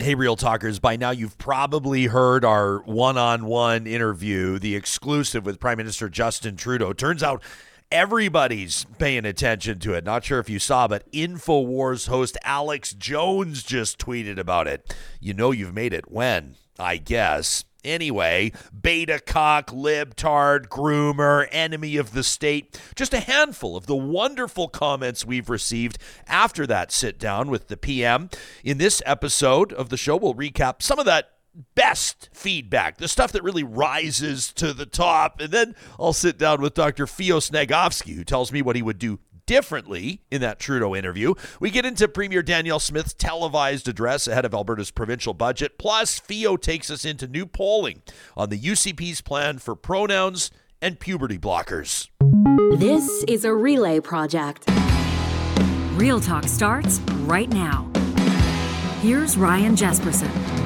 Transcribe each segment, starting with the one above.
Hey, Real Talkers, by now you've probably heard our one on one interview, the exclusive with Prime Minister Justin Trudeau. Turns out everybody's paying attention to it. Not sure if you saw, but InfoWars host Alex Jones just tweeted about it. You know you've made it when, I guess. Anyway, beta cuck, libtard, groomer, enemy of the state. Just a handful of the wonderful comments we've received after that sit down with the PM. In this episode of the show, we'll recap some of that best feedback, the stuff that really rises to the top. And then I'll sit down with Dr. Feo Snagovsky, who tells me what he would do differently in that Trudeau interview. We get into Premier Danielle Smith's televised address ahead of Alberta's provincial budget. Plus, Feo takes us into new polling on the UCP's plan for pronouns and puberty blockers. This is a relay project. Real Talk starts right now. Here's Ryan Jespersen.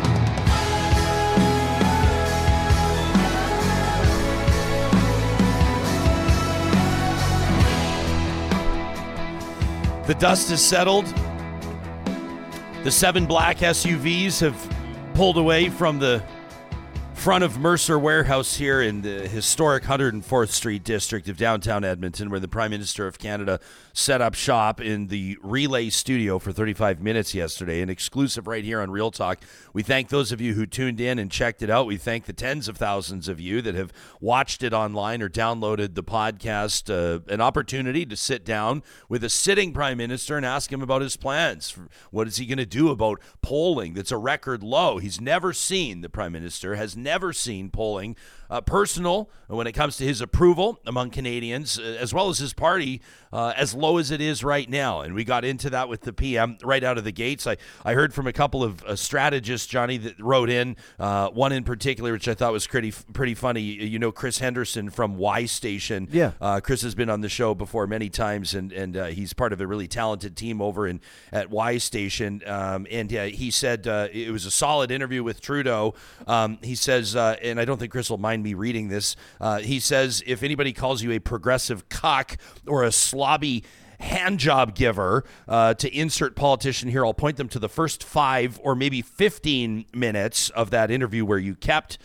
The dust has settled. The seven black SUVs have pulled away from the front of Mercer Warehouse here in the historic 104th Street district of downtown Edmonton, where the Prime Minister of Canada set up shop in the Relay studio for 35 minutes yesterday, an exclusive right here on Real Talk. We thank those of you who tuned in and checked it out. We thank the tens of thousands of you that have watched it online or downloaded the podcast. Uh, an opportunity to sit down with a sitting Prime Minister and ask him about his plans. What is he going to do about polling that's a record low? He's never seen, the Prime Minister has never seen polling uh, personal when it comes to his approval among Canadians, uh, as well as his party, uh, as low as it is right now. And we got into that with the PM right out of the gates. I, I heard from a couple of uh, strategists, Johnny, that wrote in, uh, one in particular, which I thought was pretty pretty funny. You know, Chris Henderson from Y Station. Yeah. Uh, Chris has been on the show before many times, and, and he's part of a really talented team over in at Y Station. Um, and he said it was a solid interview with Trudeau. Um, he says, and I don't think Chris will mind me reading this. Uh, he says if anybody calls you a progressive cuck or a slobby hand job giver uh, to insert politician here, I'll point them to the first five or maybe 15 minutes of that interview where you kept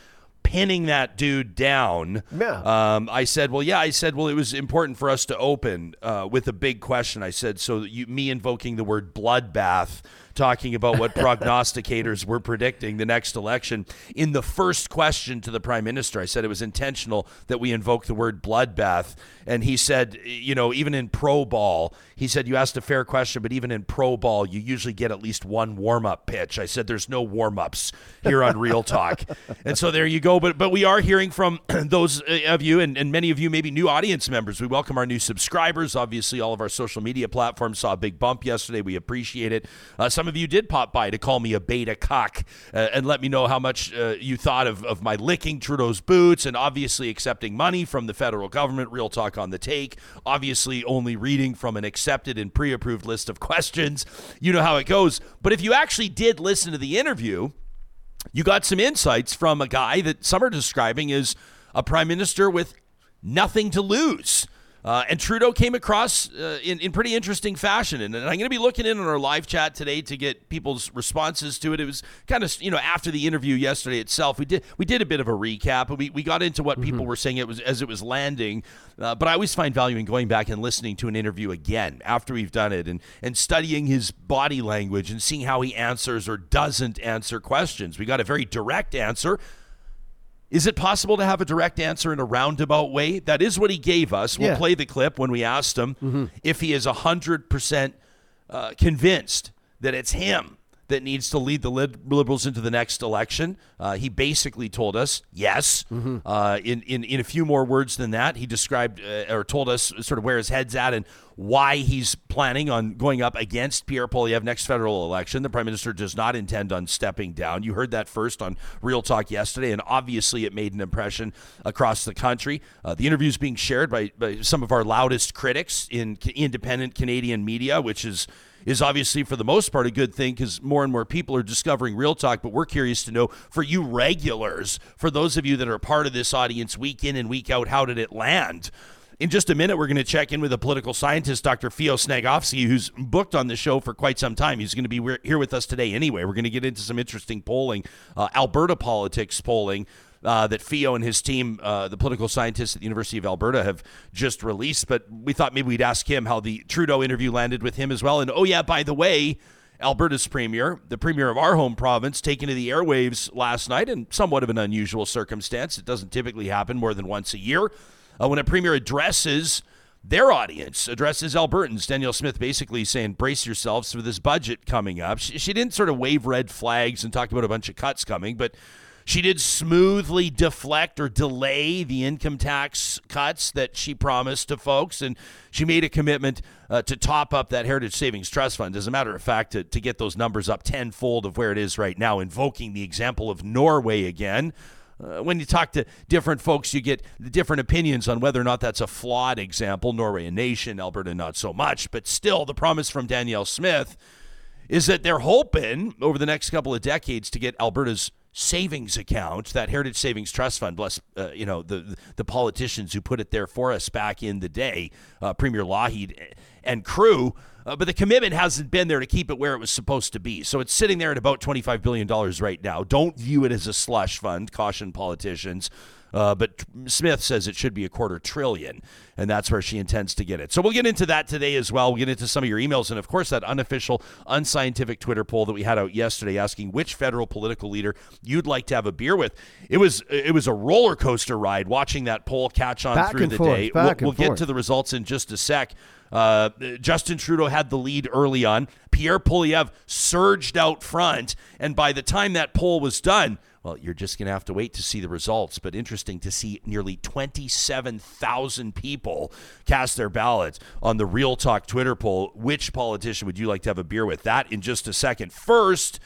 pinning that dude down. Yeah. Um, I said, well, yeah. I said, well, it was important for us to open uh, with a big question. I said, so you, me invoking the word bloodbath talking about what prognosticators were predicting the next election. In the first question to the prime minister, I said it was intentional that we invoke the word bloodbath. And he said, you know, even in pro ball, he said, you asked a fair question, but even in pro ball, you usually get at least one warm up pitch. I said, there's no warm ups here on Real Talk. and so there you go. But, but we are hearing from those of you and, and many of you, maybe new audience members. We welcome our new subscribers. Obviously, all of our social media platforms saw a big bump yesterday. We appreciate it. Uh, some of you did pop by to call me a beta cuck uh, and let me know how much uh, you thought of, of my licking Trudeau's boots and obviously accepting money from the federal government. Real talk on the take. Obviously, only reading from an accepted and pre approved list of questions. You know how it goes. But if you actually did listen to the interview, you got some insights from a guy that some are describing as a prime minister with nothing to lose. Uh, and Trudeau came across uh, in, in pretty interesting fashion. And, and I'm going to be looking in on our live chat today to get people's responses to it. It was kind of, you know, after the interview yesterday itself, we did we did a bit of a recap. We, we got into what mm-hmm. people were saying it was as it was landing. Uh, but I always find value in going back and listening to an interview again after we've done it and, and studying his body language and seeing how he answers or doesn't answer questions. We got a very direct answer is it possible to have a direct answer in a roundabout way? That is what he gave us. We'll Yeah. play the clip when we asked him if he is 100% uh, convinced that it's him that needs to lead the lib- Liberals into the next election. Uh, he basically told us yes. Uh, in, in, in a few more words than that, he described uh, or told us sort of where his head's at and why he's planning on going up against Pierre Poilievre next federal election. The prime minister does not intend on stepping down. You heard that first on Real Talk yesterday, and obviously it made an impression across the country. Uh, the interview is being shared by, by some of our loudest critics in c- independent Canadian media, which is is obviously for the most part a good thing because more and more people are discovering real talk but we're curious to know for you regulars for those of you that are part of this audience week in and week out how did it land In just a minute, we're going to check in with a political scientist, Dr. Feo Snagovsky, who's booked on the show for quite some time. He's going to be here with us today anyway. We're going to get into some interesting polling, uh, Alberta politics polling. Uh, that Feo and his team, uh, the political scientists at the University of Alberta, have just released. But we thought maybe we'd ask him how the Trudeau interview landed with him as well. And oh, yeah, by the way, Alberta's premier, the premier of our home province, taken to the airwaves last night in somewhat of an unusual circumstance. It doesn't typically happen more than once a year. Uh, when a premier addresses their audience, addresses Albertans, Danielle Smith basically saying, brace yourselves for this budget coming up. She, she didn't sort of wave red flags and talk about a bunch of cuts coming, but she did smoothly deflect or delay the income tax cuts that she promised to folks, and she made a commitment uh, to top up that Heritage Savings Trust Fund. As a matter of fact, to, to get those numbers up tenfold of where it is right now, invoking the example of Norway again. Uh, when you talk to different folks, you get different opinions on whether or not that's a flawed example. Norway, a nation, Alberta, not so much. But still, the promise from Danielle Smith is that they're hoping over the next couple of decades to get Alberta's savings account, that Heritage Savings Trust Fund. Bless uh, you know the the politicians who put it there for us back in the day, uh, Premier Lougheed and crew. Uh, but the commitment hasn't been there to keep it where it was supposed to be. So it's sitting there at about $25 billion right now. Don't view it as a slush fund, caution politicians. Uh, but Smith says it should be a quarter trillion, and that's where she intends to get it. So we'll get into that today as well. We'll get into some of your emails, and of course, that unofficial, unscientific Twitter poll that we had out yesterday asking which federal political leader you'd like to have a beer with. It was it was a roller coaster ride watching that poll catch on back through the forth, day. We'll, we'll get to the results in just a sec. Uh, Justin Trudeau had the lead early on. Pierre Poilievre surged out front, and by the time that poll was done, well, you're just going to have to wait to see the results. But interesting to see nearly 27,000 people cast their ballots on the Real Talk Twitter poll. Which politician would you like to have a beer with? That in just a second. First,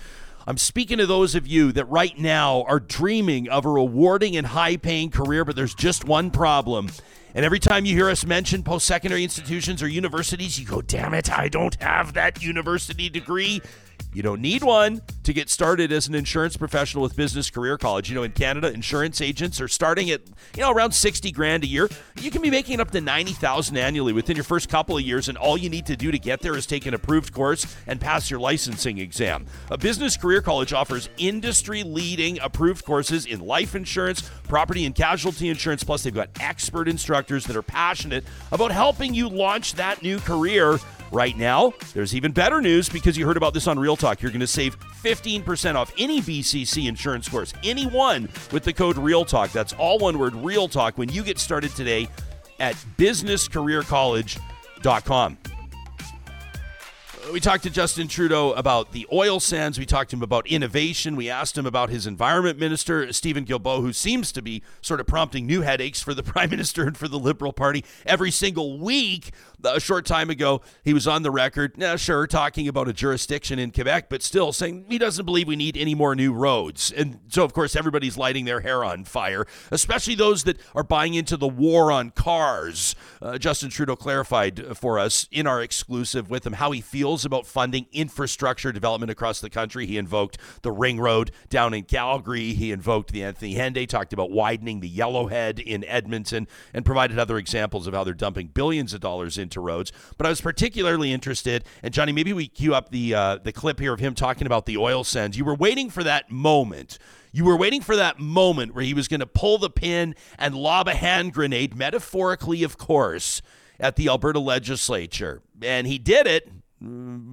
I'm speaking to those of you that right now are dreaming of a rewarding and high paying career, but there's just one problem. And every time you hear us mention post secondary institutions or universities, you go, damn it, I don't have that university degree. You don't need one to get started as an insurance professional with Business Career College. You know, in Canada, insurance agents are starting at, you know, around 60 grand a year. You can be making up to 90,000 annually within your first couple of years, and all you need to do to get there is take an approved course and pass your licensing exam. A Business Career College offers industry-leading approved courses in life insurance, property and casualty insurance, plus they've got expert instructors that are passionate about helping you launch that new career Right now, there's even better news because you heard about this on Real Talk. You're going to save 15% off any BCC insurance course, any one with the code Real Talk. That's all one word, Real Talk, when you get started today at businesscareercollege.com we talked to Justin Trudeau about the oil sands. We talked to him about innovation. We asked him about his environment minister, Stephen Guilbeault, who seems to be sort of prompting new headaches for the prime minister and for the Liberal Party every single week. A short time ago, he was on the record, now sure, talking about a jurisdiction in Quebec, but still saying he doesn't believe we need any more new roads. And so, of course, everybody's lighting their hair on fire, especially those that are buying into the war on cars. Uh, Justin Trudeau clarified for us in our exclusive with him how he feels about funding infrastructure development across the country. He invoked the Ring Road down in Calgary. He invoked the Anthony Henday, talked about widening the Yellowhead in Edmonton, and provided other examples of how they're dumping billions of dollars into roads. But I was particularly interested, and Johnny, maybe we cue up the uh, the clip here of him talking about the oil sands. You were waiting for that moment. You were waiting for that moment where he was going to pull the pin and lob a hand grenade, metaphorically, of course, at the Alberta legislature. And he did it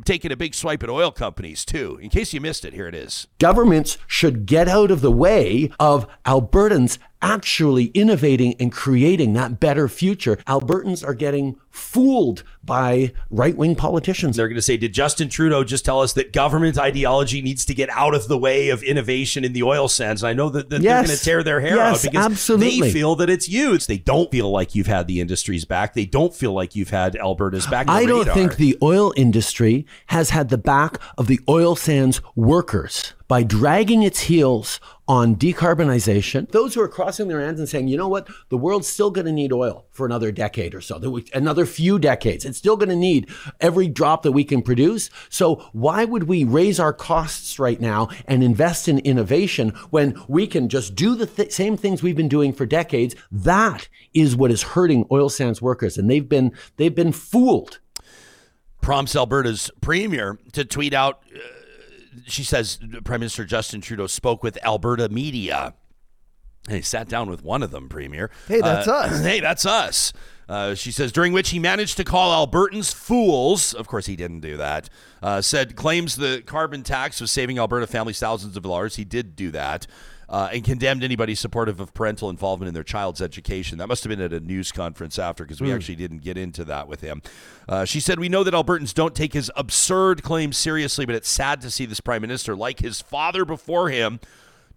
taking a big swipe at oil companies too. In case you missed it, here it is. Governments should get out of the way of Albertans actually innovating and creating that better future. Albertans are getting fooled by right wing politicians. They're going to say, Did Justin Trudeau just tell us that government ideology needs to get out of the way of innovation in the oil sands? And I know that, that yes. they're going to tear their hair yes, out because absolutely. they feel that it's you. They don't feel like you've had the industry's back. They don't feel like you've had Alberta's back. I don't think the oil industry has had the back of the oil sands workers by dragging its heels on decarbonization. Those who are crossing their hands and saying, you know what, the world's still going to need oil for another decade or so, another few decades. It's still going to need every drop that we can produce. So why would we raise our costs right now and invest in innovation when we can just do the th- same things we've been doing for decades? That is what is hurting oil sands workers, and they've been they've been fooled. Prompts Alberta's premier to tweet out. Uh, She says Prime Minister Justin Trudeau spoke with Alberta media. And he sat down with one of them, Premier. Hey, that's uh, us. Hey, that's us. Uh, she says, during which he managed to call Albertans fools. Of course, he didn't do that. Uh, said, claims the carbon tax was saving Alberta families thousands of dollars. He did do that uh, and condemned anybody supportive of parental involvement in their child's education. That must have been at a news conference after because we mm. actually didn't get into that with him. Uh, she said, We know that Albertans don't take his absurd claims seriously, but it's sad to see this prime minister, like his father before him,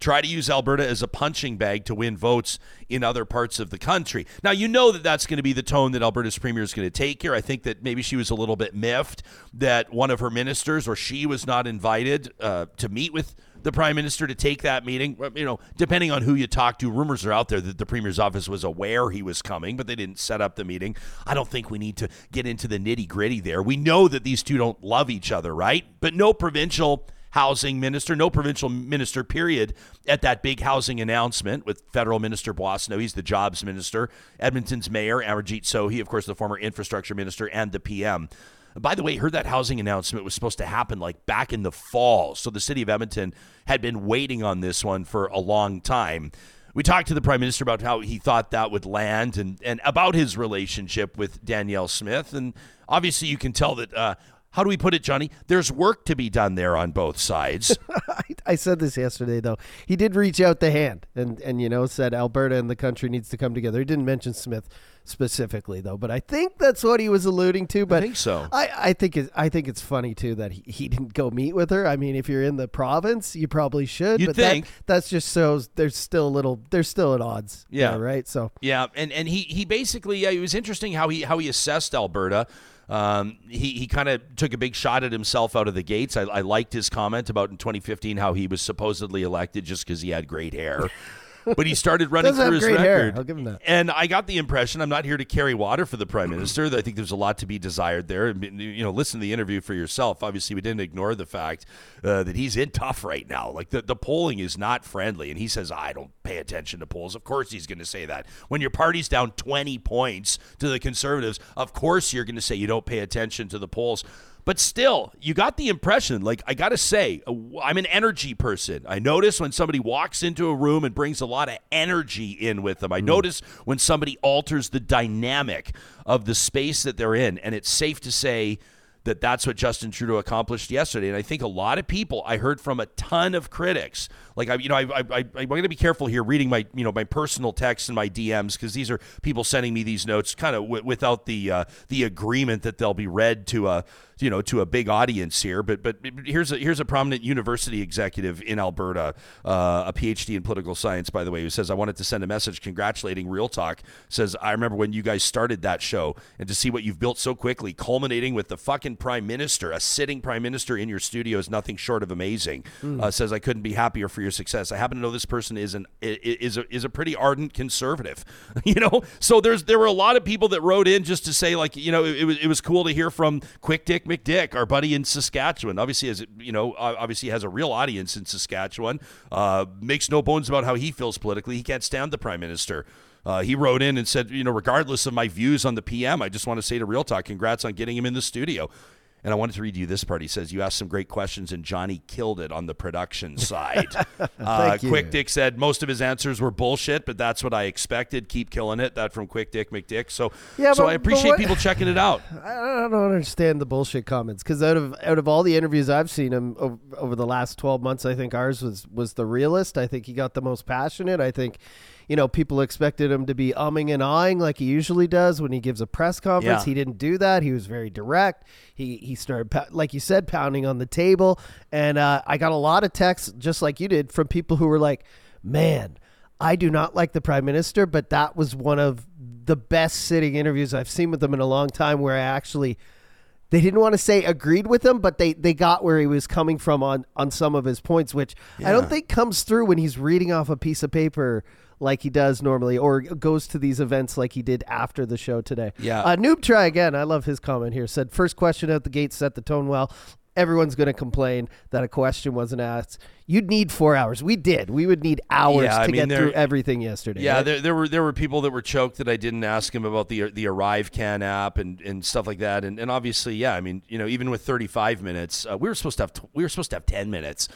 try to use Alberta as a punching bag to win votes in other parts of the country. Now, you know that that's going to be the tone that Alberta's premier is going to take here. I think that maybe she was a little bit miffed that one of her ministers or she was not invited uh, to meet with the prime minister to take that meeting. You know, depending on who you talk to, rumors are out there that the premier's office was aware he was coming, but they didn't set up the meeting. I don't think we need to get into the nitty gritty there. We know that these two don't love each other, right? But no provincial housing minister, no provincial minister, period, at that big housing announcement with federal minister Boissonnault. He's the jobs minister. Edmonton's mayor, Amarjeet Sohi, of course, the former infrastructure minister, and the PM. By the way, heard that housing announcement was supposed to happen like back in the fall. So the city of Edmonton had been waiting on this one for a long time. We talked to the prime minister about how he thought that would land and, and about his relationship with Danielle Smith. And obviously, you can tell that uh, how do we put it, Johnny? There's work to be done there on both sides. I said this yesterday, though. He did reach out the hand and, and, you know, said Alberta and the country needs to come together. He didn't mention Smith specifically, though, but I think that's what he was alluding to. But I think so. I, I think it, I think it's funny too that he, he didn't go meet with her. I mean, if you're in the province, you probably should. You but think that, that's just so there's still a little there's still at odds. Yeah. There, right. So yeah, and and he he basically yeah, it was interesting how he how he assessed Alberta. Um, he he kind of took a big shot at himself out of the gates. I, I liked his comment about in 2015 how he was supposedly elected just because he had great hair. But he started running through his record. Hair. I'll give him that. And I got the impression I'm not here to carry water for the prime minister. I think there's a lot to be desired there. You know, listen to the interview for yourself. Obviously, we didn't ignore the fact uh, that he's in tough right now. Like the, the polling is not friendly, and he says I don't pay attention to polls. Of course, he's going to say that when your party's down 20 points to the conservatives. Of course, you're going to say you don't pay attention to the polls. But still, you got the impression, like, I got to say, uh, I'm an energy person. I notice when somebody walks into a room and brings a lot of energy in with them. I mm. notice when somebody alters the dynamic of the space that they're in. And it's safe to say that that's what Justin Trudeau accomplished yesterday. And I think a lot of people, I heard from a ton of critics, like I, you know, I, I, I I'm going to be careful here reading my, you know, my personal texts and my DMs because these are people sending me these notes kind of w- without the uh, the agreement that they'll be read to a you know to a big audience here. But but here's a here's a prominent university executive in Alberta, uh, a PhD in political science, by the way, who says I wanted to send a message congratulating Real Talk. Says I remember when you guys started that show, and to see what you've built so quickly, culminating with the fucking prime minister, a sitting prime minister in your studio, is nothing short of amazing. Mm. Uh, says I couldn't be happier for your success. I happen to know this person is an is a, is a pretty ardent conservative, you know. So there's there were a lot of people that wrote in just to say like you know it, it was it was cool to hear from Quick Dick McDick, our buddy in Saskatchewan. Obviously, has you know, obviously has a real audience in Saskatchewan. Uh, makes no bones about how he feels politically. He can't stand the prime minister. Uh, he wrote in and said, you know, regardless of my views on the PM, I just want to say to Real Talk, congrats on getting him in the studio. And I wanted to read you this part. He says, You asked some great questions, and Johnny killed it on the production side. uh, Quick Dick said most of his answers were bullshit, but that's what I expected. Keep killing it. That from Quick Dick McDick. So, yeah, so but, I appreciate what, people checking it out. I don't understand the bullshit comments because out of out of all the interviews I've seen him over, over the last 12 months, I think ours was, was the realest. I think he got the most passionate. I think you know, people expected him to be umming and ahhing like he usually does when he gives a press conference. Yeah. He didn't do that. He was very direct. He he started like you said, pounding on the table, and uh, I got a lot of texts just like you did from people who were like, "Man, I do not like the prime minister, but that was one of the best sitting interviews I've seen with him in a long time, where I actually." they didn't want to say agreed with him, but they they got where he was coming from on on some of his points, which I don't think comes through when he's reading off a piece of paper like he does normally, or goes to these events like he did after the show today. Yeah. uh, noob try again. I love his comment here. Said first question out the gate set the tone well. Everyone's going to complain that a question wasn't asked. You'd need four hours. We did. We would need hours Yeah, I to mean, get there- through everything yesterday. Yeah, right? there, there were there were people that were choked that I didn't ask him about the the ArriveCAN app and, and stuff like that, and and obviously, yeah, I mean, you know, even with 35 minutes, uh, we were supposed to have t- we were supposed to have 10 minutes.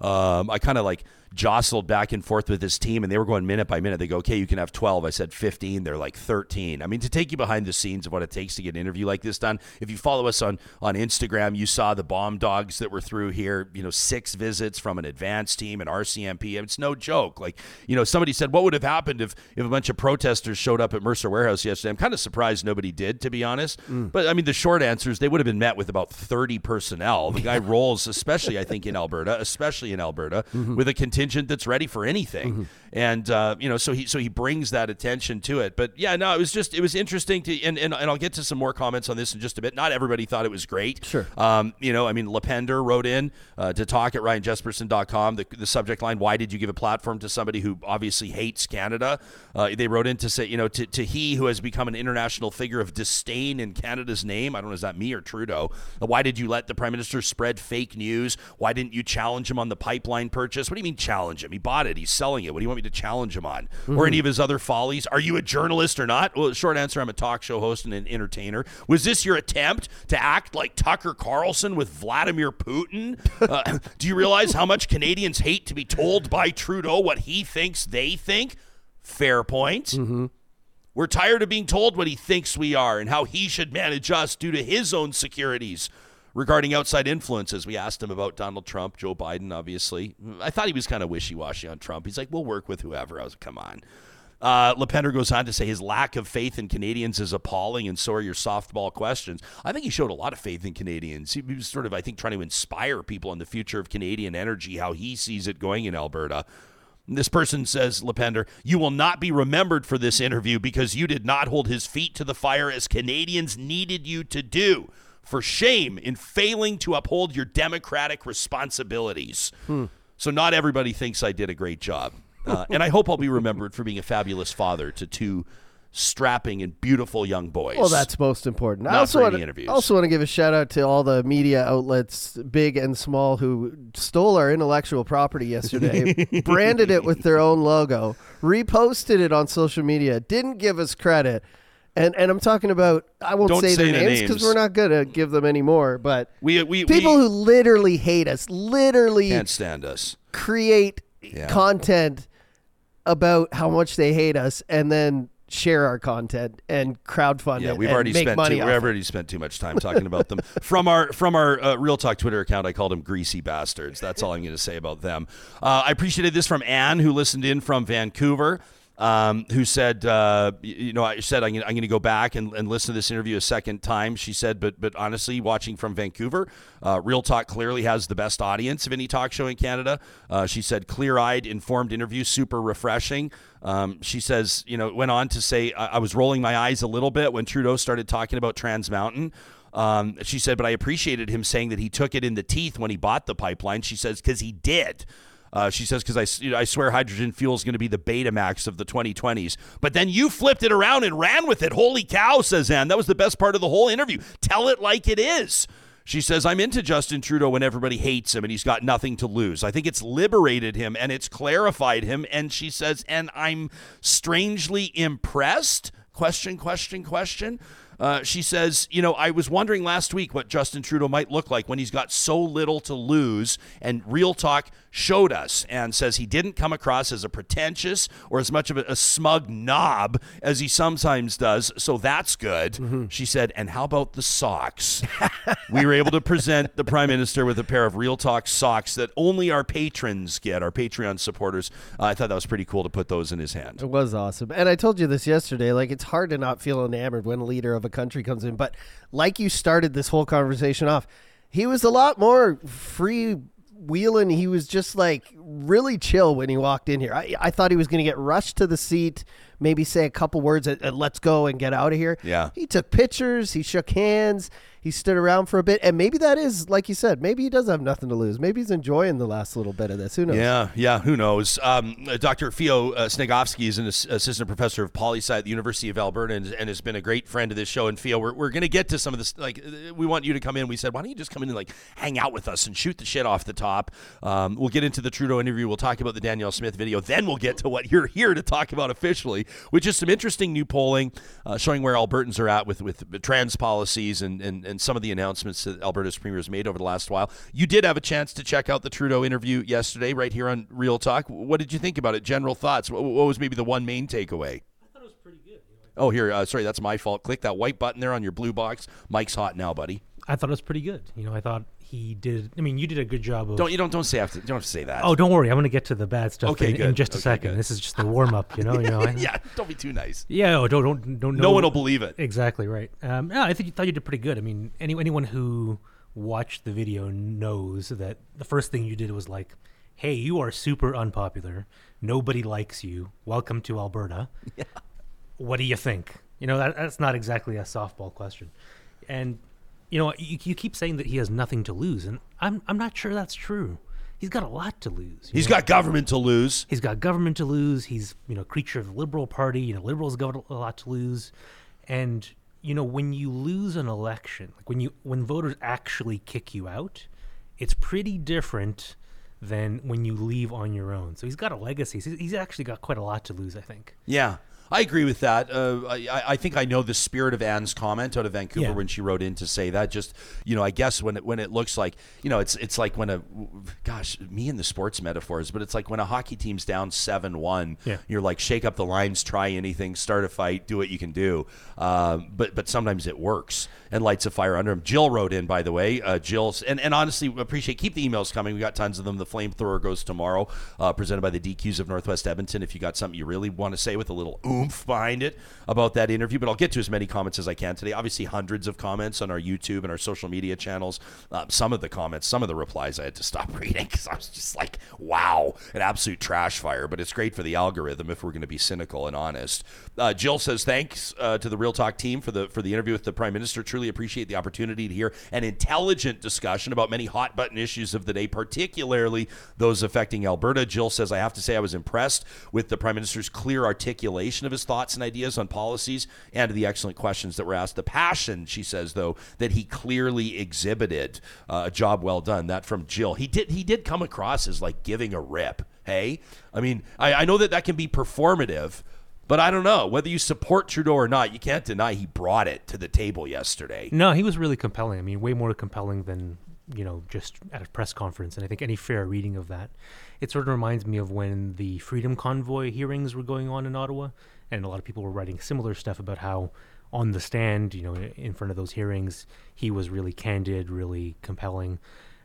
Um, I kind of like jostled back and forth with his team, and they were going minute by minute. They go, okay, you can have 12. I said 15. They're like 13. I mean, to take you behind the scenes of what it takes to get an interview like this done. If you follow us on on Instagram, you saw the bomb dogs that were through here. You know, six visits from an advanced team and RCMP. It's no joke. Like, you know, somebody said, what would have happened if if a bunch of protesters showed up at Mercer Warehouse yesterday? I'm kind of surprised nobody did, to be honest. Mm. But I mean, the short answer is they would have been met with about 30 personnel. The guy rolls, especially I think in Alberta, especially in Alberta, mm-hmm. with a contingent that's ready for anything. Mm-hmm. And uh, you know, so he so he brings that attention to it. But yeah, no, it was just it was interesting to and, and, and I'll get to some more comments on this in just a bit. Not everybody thought it was great. Sure. Um, you know, I mean, Lepender wrote in uh, to talk at ryanjespersen.com, the, the subject line, why did you give a platform to somebody who obviously hates Canada? Uh, they wrote in to say, you know, to, to he who has become an international figure of disdain in Canada's name. I don't know, is that me or Trudeau? Uh, why did you let the prime minister spread fake news? Why didn't you challenge him on the pipeline purchase? What do you mean challenge him? He bought it. He's selling it. What do you want me to challenge him on? Or any of his other follies? Are you a journalist or not? Well, short answer, I'm a talk show host and an entertainer. Was this your attempt to act like Tucker Carlson with Vladimir Putin? Uh, do you realize how much Canadians hate to be told by Trudeau what he thinks they think? Fair point. We're tired of being told what he thinks we are and how he should manage us due to his own securities regarding outside influences. We asked him about Donald Trump, Joe Biden, obviously. I thought he was kind of wishy washy on Trump. He's like, we'll work with whoever. I was like, come on. Uh, Lepender goes on to say his lack of faith in Canadians is appalling, and so are your softball questions. I think he showed a lot of faith in Canadians. He was sort of, I think, trying to inspire people on the future of Canadian energy, how he sees it going in Alberta. This person says, Lepender, you will not be remembered for this interview because you did not hold his feet to the fire as Canadians needed you to do. For shame in failing to uphold your democratic responsibilities. So, not everybody thinks I did a great job. Uh, and I hope I'll be remembered for being a fabulous father to two strapping and beautiful young boys. Well, that's most important. I also for want any to interviews. also want to give a shout out to all the media outlets, big and small, who stole our intellectual property yesterday, branded it with their own logo, reposted it on social media, didn't give us credit. And, and I'm talking about I won't Don't say, say their the names because names. we're not gonna give them any more. But we, we, people we who literally hate us, literally can't stand us. create Yeah. content about how much they hate us, and then share our content and crowdfund Yeah, it we've and already make spent money too, we've it. already spent too much time talking about them. From our from our uh, Real Talk Twitter account, I called them greasy bastards. That's all I'm going to say about them. Uh, I appreciated this from Anne, who listened in from Vancouver. Um, who said, uh, you know, I said I'm going to go back and, and listen to this interview a second time. She said, but but honestly, watching from Vancouver, uh, Real Talk clearly has the best audience of any talk show in Canada. Uh, she said, clear-eyed, informed interview, super refreshing. Um, she says, you know, went on to say, I, I was rolling my eyes a little bit when Trudeau started talking about Trans Mountain. Um, she said, but I appreciated him saying that he took it in the teeth when he bought the pipeline. She says, because he did. Uh, she says, because I, you know, I swear hydrogen fuel is going to be the Betamax of the 2020s. But then you flipped it around and ran with it. Holy cow, says Ann. That was the best part of the whole interview. Tell it like it is. She says, I'm into Justin Trudeau when everybody hates him and he's got nothing to lose. I think it's liberated him and it's clarified him. And she says, and I'm strangely impressed. Question, question, question. Uh, she says, you know, I was wondering last week what Justin Trudeau might look like when he's got so little to lose. And Real Talk showed us and says he didn't come across as a pretentious or as much of a, a smug knob as he sometimes does. So that's good. She said, and how about the socks? we were able to present the Prime Minister with a pair of Real Talk socks that only our patrons get, our Patreon supporters. Uh, I thought that was pretty cool to put those in his hand. It was awesome. And I told you this yesterday. Like, it's hard to not feel enamored when a leader of a country comes in. But like you started this whole conversation off, he was a lot more free wheeling. He was just like really chill when he walked in here. I, I thought he was going to get rushed to the seat, maybe say a couple words and, and let's go and get out of here. Yeah. He took pictures, he shook hands, he stood around for a bit, and maybe that is like you said. Maybe he does have nothing to lose. Maybe he's enjoying the last little bit of this. Who knows? Yeah, yeah, who knows? Um, uh, Dr. Feo uh, Snagovsky is an assistant professor of poli sci at the University of Alberta and, and has been a great friend of this show. And Feo, we're, we're going to get to some of this. Like, uh, we want you to come in. We said, why don't you just come in and like hang out with us and shoot the shit off the top? Um, we'll get into the Trudeau interview. We'll talk about the Danielle Smith video. Then we'll get to what you're here to talk about officially, which is some interesting new polling uh, showing where Albertans are at with with trans policies and, and, and some of the announcements that Alberta's premier has made over the last while. You did have a chance to check out the Trudeau interview yesterday, right here on Real Talk. What did you think about it? General thoughts. What, what was maybe the one main takeaway? I thought it was pretty good. Oh, here, uh, sorry, that's my fault. Click that white button there on your blue box. Mike's hot now, buddy. I thought it was pretty good. You know, I thought he did. I mean, you did a good job of. Don't you don't don't say you don't have to say that. Oh, don't worry. I'm going to get to the bad stuff Okay, in, in just a second. good. This is just the warm up. You know. You know. I- yeah, don't be too nice. Yeah. Oh, don't don't don't. No one will believe it. Exactly right. Um, yeah, I think you thought you did pretty good. I mean, any, anyone who watched the video knows that the first thing you did was like, "Hey, you are super unpopular. Nobody likes you. Welcome to Alberta. Yeah. What do you think?" You know, that, that's not exactly a softball question. And you know, you, you keep saying that he has nothing to lose, and I'm I'm not sure that's true. He's got a lot to lose. He's know? got government to lose. He's got government to lose. He's you know creature of the liberal party. You know liberals got a lot to lose, and you know when you lose an election, like when you when voters actually kick you out, it's pretty different than when you leave on your own. So he's got a legacy. He's, he's actually got quite a lot to lose. I think. Yeah. I agree with that. Uh, I, I think I know the spirit of Anne's comment out of Vancouver Yeah. when she wrote in to say that. Just you know, I guess when it when it looks like you know, it's it's like when a gosh, me and the sports metaphors, but it's like when a hockey team's down seven one. Yeah. You're like shake up the lines, try anything, start a fight, do what you can do. Um, but but sometimes it works and lights a fire under them. Jill wrote in by the way. Uh, Jill's and and honestly appreciate keep the emails coming. We got tons of them. The flamethrower goes tomorrow, uh, presented by the DQs of Northwest Edmonton. If you got something you really want to say with a little oomph behind it about that interview, but I'll get to as many comments as I can today. Obviously, hundreds of comments on our YouTube and our social media channels. Uh, some of the comments, some of the replies, I had to stop reading because I was just like, "Wow, an absolute trash fire." But it's great for the algorithm if we're going to be cynical and honest. Uh, Jill says thanks uh, to the Real Talk team for the for the interview with the Prime Minister. Truly appreciate the opportunity to hear an intelligent discussion about many hot button issues of the day, particularly those affecting Alberta. Jill says, I have to say I was impressed with the Prime Minister's clear articulation of his thoughts and ideas on policies and the excellent questions that were asked. The passion, she says, though, that he clearly exhibited, uh, a job well done. That from Jill. He did he did come across as like giving a rip. Hey, I mean, I, I know that that can be performative. But I don't know whether you support Trudeau or not. You can't deny he brought it to the table yesterday. No, he was really compelling. I mean, way more compelling than you know just at a press conference. And I think any fair reading of that, it sort of reminds me of when the Freedom Convoy hearings were going on in Ottawa, and a lot of people were writing similar stuff about how on the stand, you know, in front of those hearings, he was really candid, really compelling.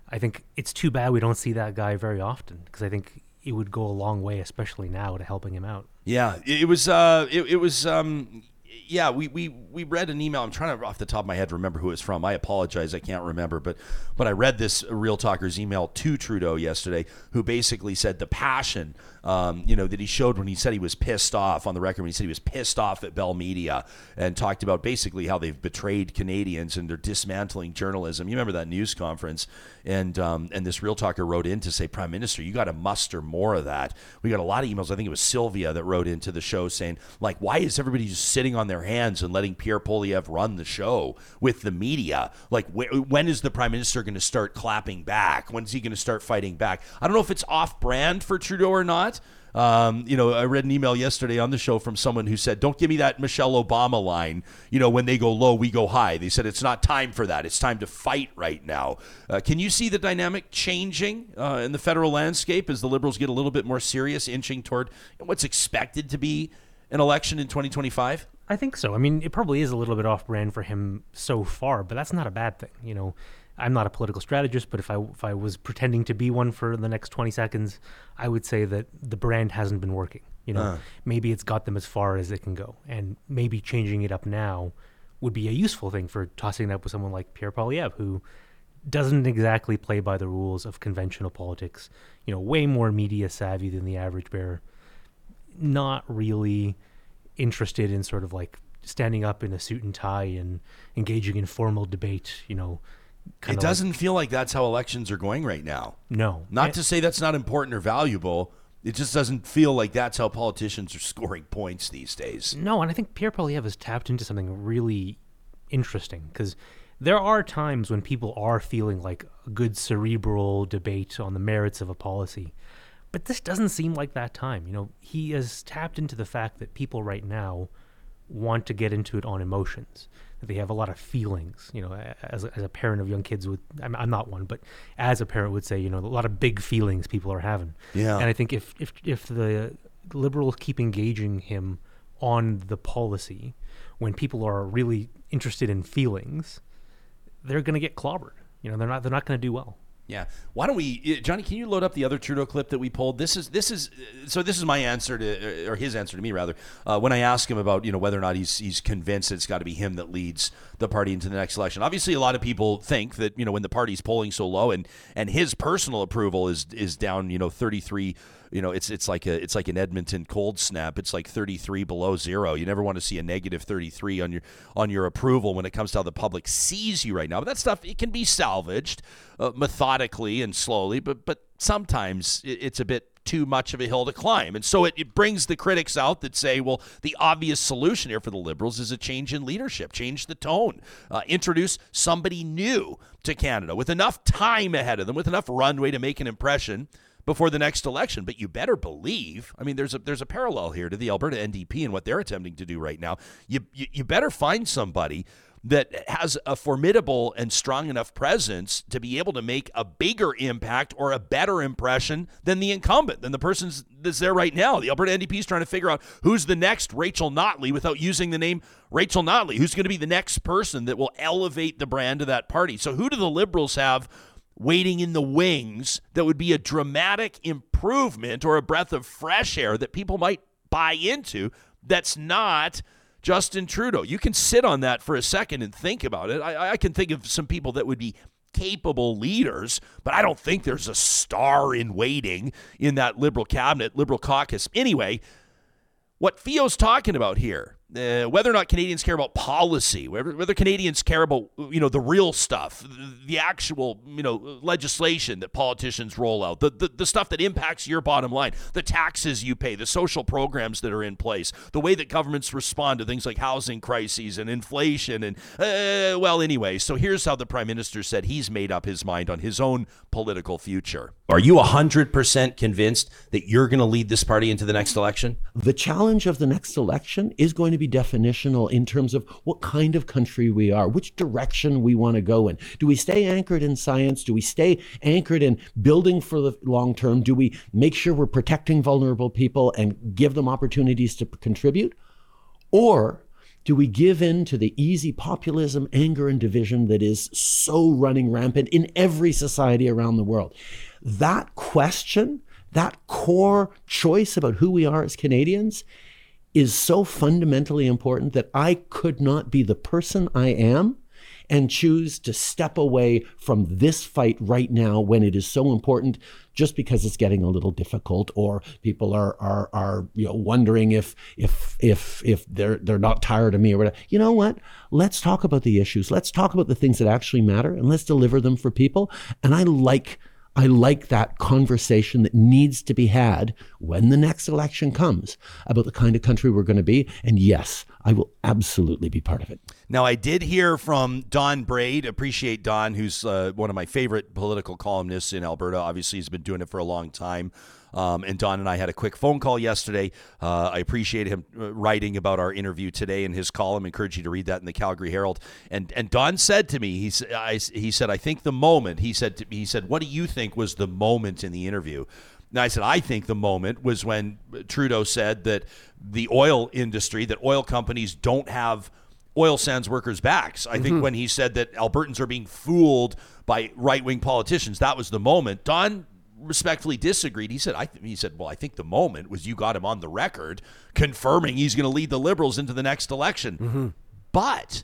I think it's too bad we don't see that guy very often because I think it would go a long way, especially now, to helping him out. Yeah, it was. Uh, it, it was. Um, yeah, we, we we read an email. I'm trying to off the top of my head remember who it's from. I apologize, I can't remember, but but I read this Real Talker's email to Trudeau yesterday, who basically said the passion, um, you know, that he showed when he said he was pissed off on the record when he said he was pissed off at Bell Media and talked about basically how they've betrayed Canadians and they're dismantling journalism. You remember that news conference, and um, and this Real Talker wrote in to say, Prime Minister, you got to muster more of that. We got a lot of emails. I think it was Sylvia that wrote into the show saying, like, why is everybody just sitting on their hands and letting Pierre Poilievre run the show with the media? Like, wh- when is the Prime Minister going to start clapping back? When's he going to start fighting back? I don't know if it's off brand for Trudeau or not. Um, you know, I read an email yesterday on the show from someone who said, "Don't give me that Michelle Obama line. You know, when they go low, we go high." They said it's not time for that. It's time to fight right now. Uh, can you see the dynamic changing uh, in the federal landscape as the Liberals get a little bit more serious, inching toward what's expected to be an election in 2025? I think so. I mean, it probably is a little bit off brand for him so far, but that's not a bad thing. You know, I'm not a political strategist, but if I if I was pretending to be one for the next 20 seconds, I would say that the brand hasn't been working. You know, ah. maybe it's got them as far as it can go, and maybe changing it up now would be a useful thing for tossing it up with someone like Pierre Poilievre, who doesn't exactly play by the rules of conventional politics. You know, way more media savvy than the average bear. Not really interested in sort of like standing up in a suit and tie and engaging in formal debate. You know, It kinda like- doesn't feel like that's how elections are going right now. no, Not And- to say that's not important or valuable. It just doesn't feel like that's how politicians are scoring points these days. No, and I think Pierre Poilievre has tapped into something really interesting because there are times when people are feeling like a good cerebral debate on the merits of a policy. But this doesn't seem like that time. You know, he has tapped into the fact that people right now want to get into it on emotions. That they have a lot of feelings. You know, as a, as a parent of young kids would, I'm, I'm not one, but as a parent would say, you know, a lot of big feelings people are having. Yeah. And I think if if if the liberals keep engaging him on the policy, when people are really interested in feelings, they're going to get clobbered. You know, they're not they're not going to do well. Yeah. Why don't we, uh, Johnny? Can you load up the other Trudeau clip that we pulled? This is this is uh, so. This is my answer to, or his answer to me rather. Uh, when I ask him about you know whether or not he's he's convinced it's got to be him that leads the party into the next election. Obviously, a lot of people think that you know when the party's polling so low and and his personal approval is is down you know thirty three. You know, it's it's like a it's like an Edmonton cold snap. It's like 33 below zero. You never want to see a negative 33 on your on your approval when it comes to how the public sees you right now. But that stuff it can be salvaged uh, methodically and slowly, but but sometimes it's a bit too much of a hill to climb. And so it, it brings the critics out that say, well, the obvious solution here for the Liberals is a change in leadership, change the tone, uh, introduce somebody new to Canada with enough time ahead of them, with enough runway to make an impression before the next election. But you better believe, I mean, there's a there's a parallel here to the Alberta NDP and what they're attempting to do right now. You you, you better find somebody that has a formidable and strong enough presence to be able to make a bigger impact or a better impression than the incumbent, than the person that's there right now. The Alberta NDP is trying to figure out who's the next Rachel Notley without using the name Rachel Notley. Who's going to be the next person that will elevate the brand of that party? So who do the Liberals have waiting in the wings that would be a dramatic improvement or a breath of fresh air that people might buy into that's not Justin Trudeau. You can sit on that for a second and think about it. I, I can think of some people that would be capable leaders, but I don't think there's a star in waiting in that Liberal cabinet, Liberal caucus. Anyway, what Feo's talking about here, uh, whether or not Canadians care about policy, whether, whether Canadians care about you know the real stuff, the, the actual you know legislation that politicians roll out, the, the the stuff that impacts your bottom line, the taxes you pay, the social programs that are in place, the way that governments respond to things like housing crises and inflation, and uh, well, anyway. So here's how the prime minister said he's made up his mind on his own political future. Are you hundred percent convinced that you're going to lead this party into the next election? The challenge of the next election is going to be definitional in terms of what kind of country we are, which direction we want to go in. Do we stay anchored in science? Do we stay anchored in building for the long term? Do we make sure we're protecting vulnerable people and give them opportunities to contribute? Or do we give in to the easy populism, anger, and division that is so running rampant in every society around the world? That question, that core choice about who we are as Canadians, is so fundamentally important that I could not be the person I am and choose to step away from this fight right now when it is so important just because it's getting a little difficult or people are are are you know wondering if if if if they're they're not tired of me or whatever. You know what? Let's talk about the issues. Let's talk about the things that actually matter and let's deliver them for people. And I like I like that conversation that needs to be had when the next election comes about the kind of country we're going to be. And yes, I will absolutely be part of it. Now, I did hear from Don Braid. Appreciate Don, who's uh, one of my favorite political columnists in Alberta. Obviously, he's been doing it for a long time. Um, and Don and I had a quick phone call yesterday. Uh, I appreciate him uh, writing about our interview today in his column. encourage you to read that in the Calgary Herald. And and Don said to me, he, he said, I think the moment. He said, to, he said, what do you think was the moment in the interview? And I said, I think the moment was when Trudeau said that the oil industry, that oil companies don't have oil sands workers' backs. I think when he said that Albertans are being fooled by right wing politicians, that was the moment. Don respectfully disagreed. He said, I th- he said, well, I think the moment was you got him on the record confirming he's going to lead the Liberals into the next election. Mm-hmm. But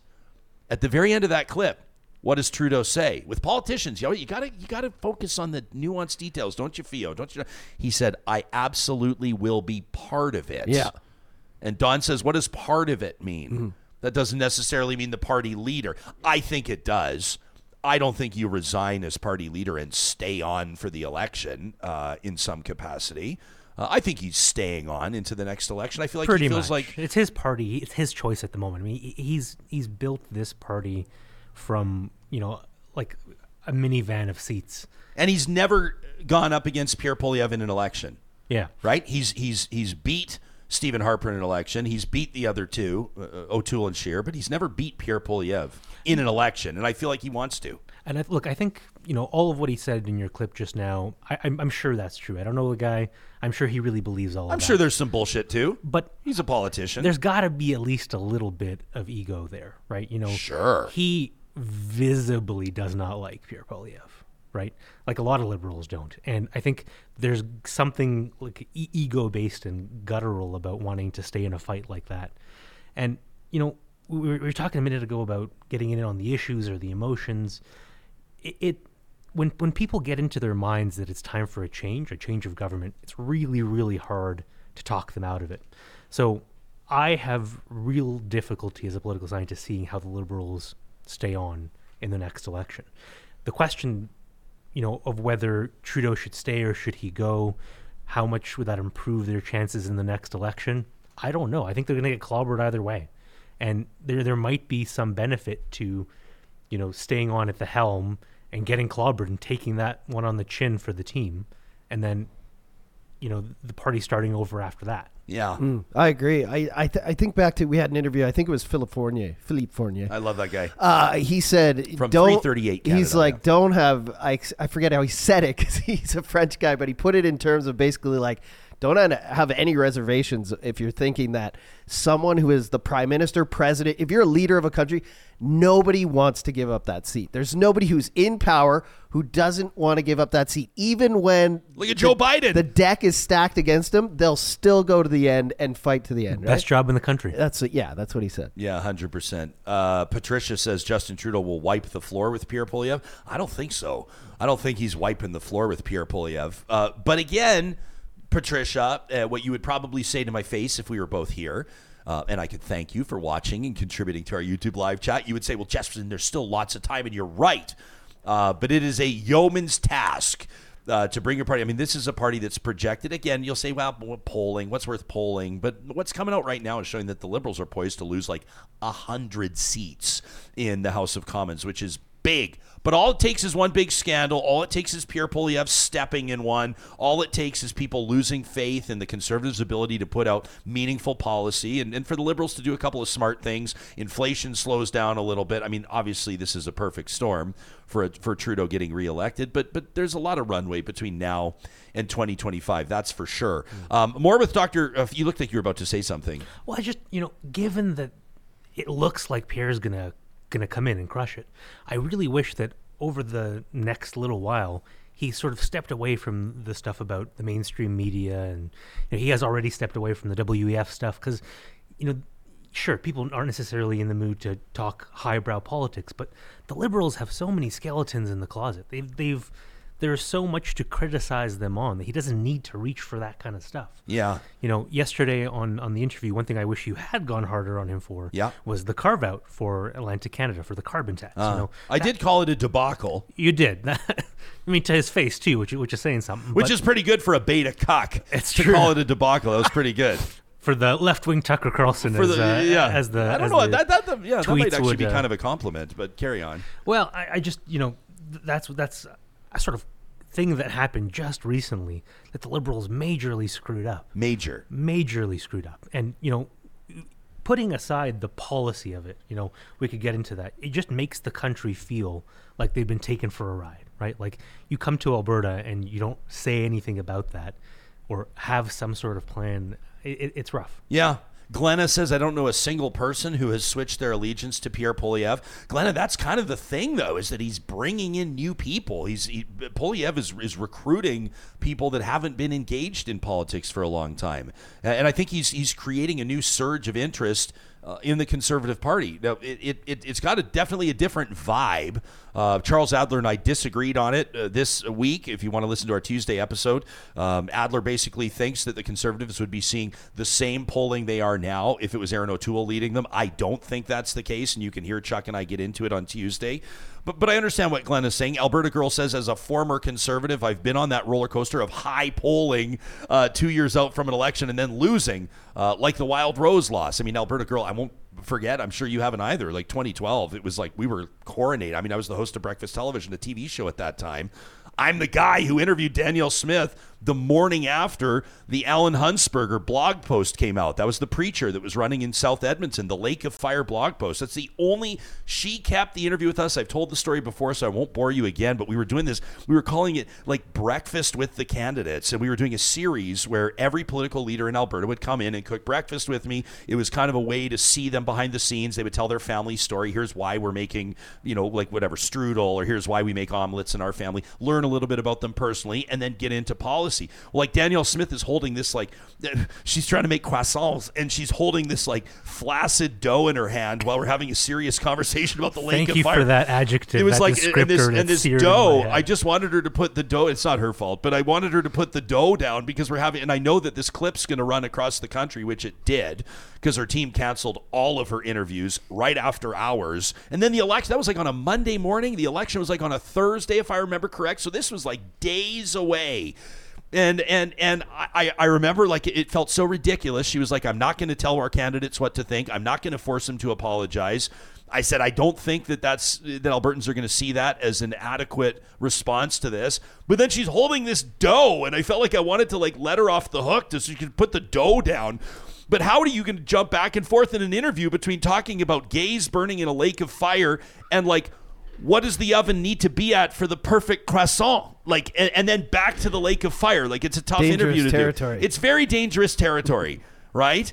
at the very end of that clip, what does Trudeau say? With politicians, you, know, you gotta you gotta focus on the nuanced details, don't you, Feo? Don't you? He said, "I absolutely will be part of it." Yeah. And Don says, what does part of it mean? Mm-hmm. That doesn't necessarily mean the party leader. I think it does. I don't think you resign as party leader and stay on for the election uh, in some capacity. Uh, I think he's staying on into the next election. I feel like Pretty he feels much. like it's his party. It's his choice at the moment. I mean, he's he's built this party from you know like a minivan of seats. and he's never gone up against Pierre Poilievre in an election. Yeah, right? He's he's he's beat Stephen Harper in an election. He's beat the other two, uh, O'Toole and Scheer, but he's never beat Pierre Poilievre in an election, and I feel like he wants to. And I, look, I think you know all of what he said in your clip just now. I, I'm, I'm sure that's true. I don't know the guy. I'm sure he really believes all. I'm sure that. there's some bullshit too, but he's a politician. there's got to be at least a little bit of ego there, right? You know, Sure. He visibly does not like Pierre Poilievre, right? Like a lot of liberals don't, and I think there's something like e- ego-based and guttural about wanting to stay in a fight like that. And you know, we were, we were talking a minute ago about getting in on the issues or the emotions. It, it when when people get into their minds that it's time for a change, a change of government, it's really really hard to talk them out of it. So I have real difficulty as a political scientist seeing how the liberals stay on in the next election. The question, you know, of whether Trudeau should stay or should he go, how much would that improve their chances in the next election? I don't know. I think they're going to get clobbered either way, and there there might be some benefit to, you know, staying on at the helm and getting clobbered and taking that one on the chin for the team, and then, you know, the party starting over after that. yeah, I agree. I I, th- I think back to we had an interview. I think it was Philip Fournier. Philippe Fournier. I love that guy. Uh, he said From 338 He's like, yeah. don't have. I, I forget how he said it because he's a French guy, but he put it in terms of basically like, don't have any reservations if you're thinking that someone who is the prime minister, president, if you're a leader of a country, nobody wants to give up that seat. There's nobody who's in power who doesn't want to give up that seat, even when Look at Joe Biden. the deck is stacked against them. They'll still go to the end and fight to the end. Right? Best job in the country. That's yeah. That's what he said. Yeah, hundred percent. Uh, Patricia says Justin Trudeau will wipe the floor with Pierre Poilievre. I don't think so. I don't think he's wiping the floor with Pierre Poilievre. Uh, but again, Patricia, uh, what you would probably say to my face if we were both here. Uh, and I could thank you for watching and contributing to our YouTube live chat. You would say, "Well, Jespersen, there's still lots of time," and you're right. Uh, but it is a yeoman's task uh, to bring your party. I mean, this is a party that's projected. Again, you'll say, well, polling, what's worth polling? But what's coming out right now is showing that the Liberals are poised to lose like a 100 seats in the House of Commons, which is big. But all it takes is one big scandal. All it takes is Pierre Poilievre stepping in one. All it takes is people losing faith in the Conservatives' ability to put out meaningful policy and, and for the Liberals to do a couple of smart things. Inflation slows down a little bit. I mean, obviously, this is a perfect storm for, for Trudeau getting reelected, but, but there's a lot of runway between now and 2025. That's for sure. Um, more with Dr. Uh, you looked like you were about to say something. Well, I just you know, given that it looks like Pierre's gonna gonna come in and crush it, I really wish that over the next little while he sort of stepped away from the stuff about the mainstream media, and you know, he has already stepped away from the WEF stuff because you know. Sure, people aren't necessarily in the mood to talk highbrow politics, but the liberals have so many skeletons in the closet. They've, they've, there's so much to criticize them on that he doesn't need to reach for that kind of stuff Yeah. you know, yesterday on on the interview, one thing I wish you had gone harder on him for Yeah. was the carve out for Atlantic Canada for the carbon tax. you know, I did call it a debacle. you did. I mean, to his face too, which which is saying something. Which is pretty good for a beta cuck. It's to true. call it a debacle. That was pretty good. for the left wing Tucker Carlson For as, uh, yeah, as the I don't know that that, that yeah that might actually would, be uh, kind of a compliment, but carry on. Well, I, I just you know th- that's that's a sort of thing that happened just recently that the liberals majorly screwed up. Major. majorly screwed up. And, you know, putting aside the policy of it, you know, we could get into that. It just makes the country feel like they've been taken for a ride, right? Like you come to Alberta and you don't say anything about that or have some sort of plan. It, it, it's rough. Yeah. Glenna says, I don't know a single person who has switched their allegiance to Pierre Poilievre. Glenna, that's kind of the thing, though, is that he's bringing in new people. He's he, Poilievre is, is recruiting people that haven't been engaged in politics for a long time, and I think he's he's creating a new surge of interest uh, in the Conservative Party. Now, it, it, it, has got a definitely a different vibe. Uh, Charles Adler and I disagreed on it uh, this week. If you want to listen to our Tuesday episode, um, Adler basically thinks that the Conservatives would be seeing the same polling they are now if it was Erin O'Toole leading them. I don't think that's the case, and you can hear Chuck and I get into it on Tuesday. But but I understand what Glenn is saying. Alberta Girl says, as a former conservative, I've been on that roller coaster of high polling uh, two years out from an election and then losing, uh, like the Wild Rose loss. I mean, Alberta Girl, I won't forget. I'm sure you haven't either. Like 2012, it was like we were coronated. I mean, I was the host of Breakfast Television, a TV show at that time. I'm the guy who interviewed Danielle Smith the morning after the Allan Hunsperger blog post came out. That was the preacher that was running in South Edmonton, the Lake of Fire blog post. That's the only, she capped the interview with us. I've told the story before, so I won't bore you again, but we were doing this, we were calling it like breakfast with the candidates. And we were doing a series where every political leader in Alberta would come in and cook breakfast with me. It was kind of a way to see them behind the scenes. They would tell their family story. Here's why we're making, you know, like whatever, strudel, or here's why we make omelets in our family. Learn a little bit about them personally, and then get into policy Well, like Danielle Smith is holding this like she's trying to make croissants and she's holding this like flaccid dough in her hand while we're having a serious conversation about the lake Thank of you fire. for that adjective. It was like and this, and this dough. I just wanted her to put the dough. It's not her fault, but I wanted her to put the dough down because we're having. And I know that this clip's going to run across the country, which it did, because her team canceled all of her interviews right after hours. And then the election. That was like on a Monday morning. The election was like on a Thursday, if I remember correct. So this was like days away and and and I, I remember like it felt so ridiculous. She was like, "I'm not going to tell our candidates what to think. I'm not going to force them to apologize." I said, "I don't think that that's that Albertans are going to see that as an adequate response to this." But then she's holding this dough, and I felt like I wanted to like let her off the hook so she could put the dough down. But how are you going to jump back and forth in an interview between talking about gays burning in a lake of fire and like what does the oven need to be at for the perfect croissant? Like, and, and then back to the lake of fire. Like, it's a tough dangerous interview to territory. do. It's very dangerous territory, right?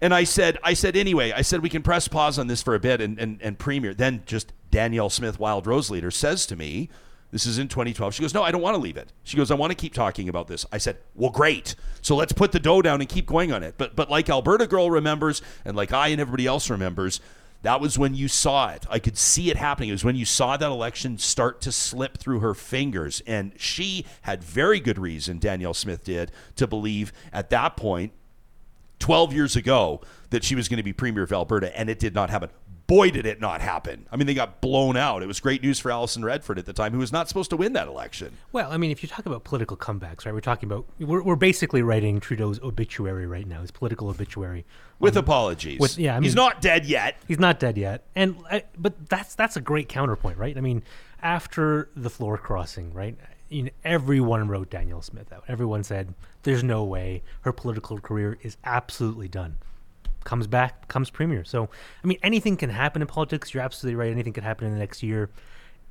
And I said, I said, anyway, I said we can press pause on this for a bit and, and, and premiere. Then just Danielle Smith, Wild Rose leader, says to me, this is in 2012. She goes, No, I don't want to leave it. She goes, I want to keep talking about this. I said, Well, great. So let's put the dough down and keep going on it. But but like Alberta Girl remembers, and like I and everybody else remembers, that was when you saw it. I could see it happening. It was when you saw that election start to slip through her fingers. And she had very good reason, Danielle Smith did, to believe at that point, 12 years ago, that she was going to be Premier of Alberta, and it did not happen boy, did it not happen. I mean, they got blown out. It was great news for Alison Redford at the time, who was not supposed to win that election. Well, I mean, if you talk about political comebacks, right? We're talking about we're, we're basically writing Trudeau's obituary right now, his political obituary. With um, apologies. With, yeah, I mean, he's not dead yet. He's not dead yet, and I, but that's that's a great counterpoint, right? I mean, after the floor crossing, right? You know, everyone wrote Danielle Smith out. Everyone said, "There's no way her political career is absolutely done." Comes back, comes premier. So, I mean, anything can happen in politics. You're absolutely right. Anything could happen in the next year.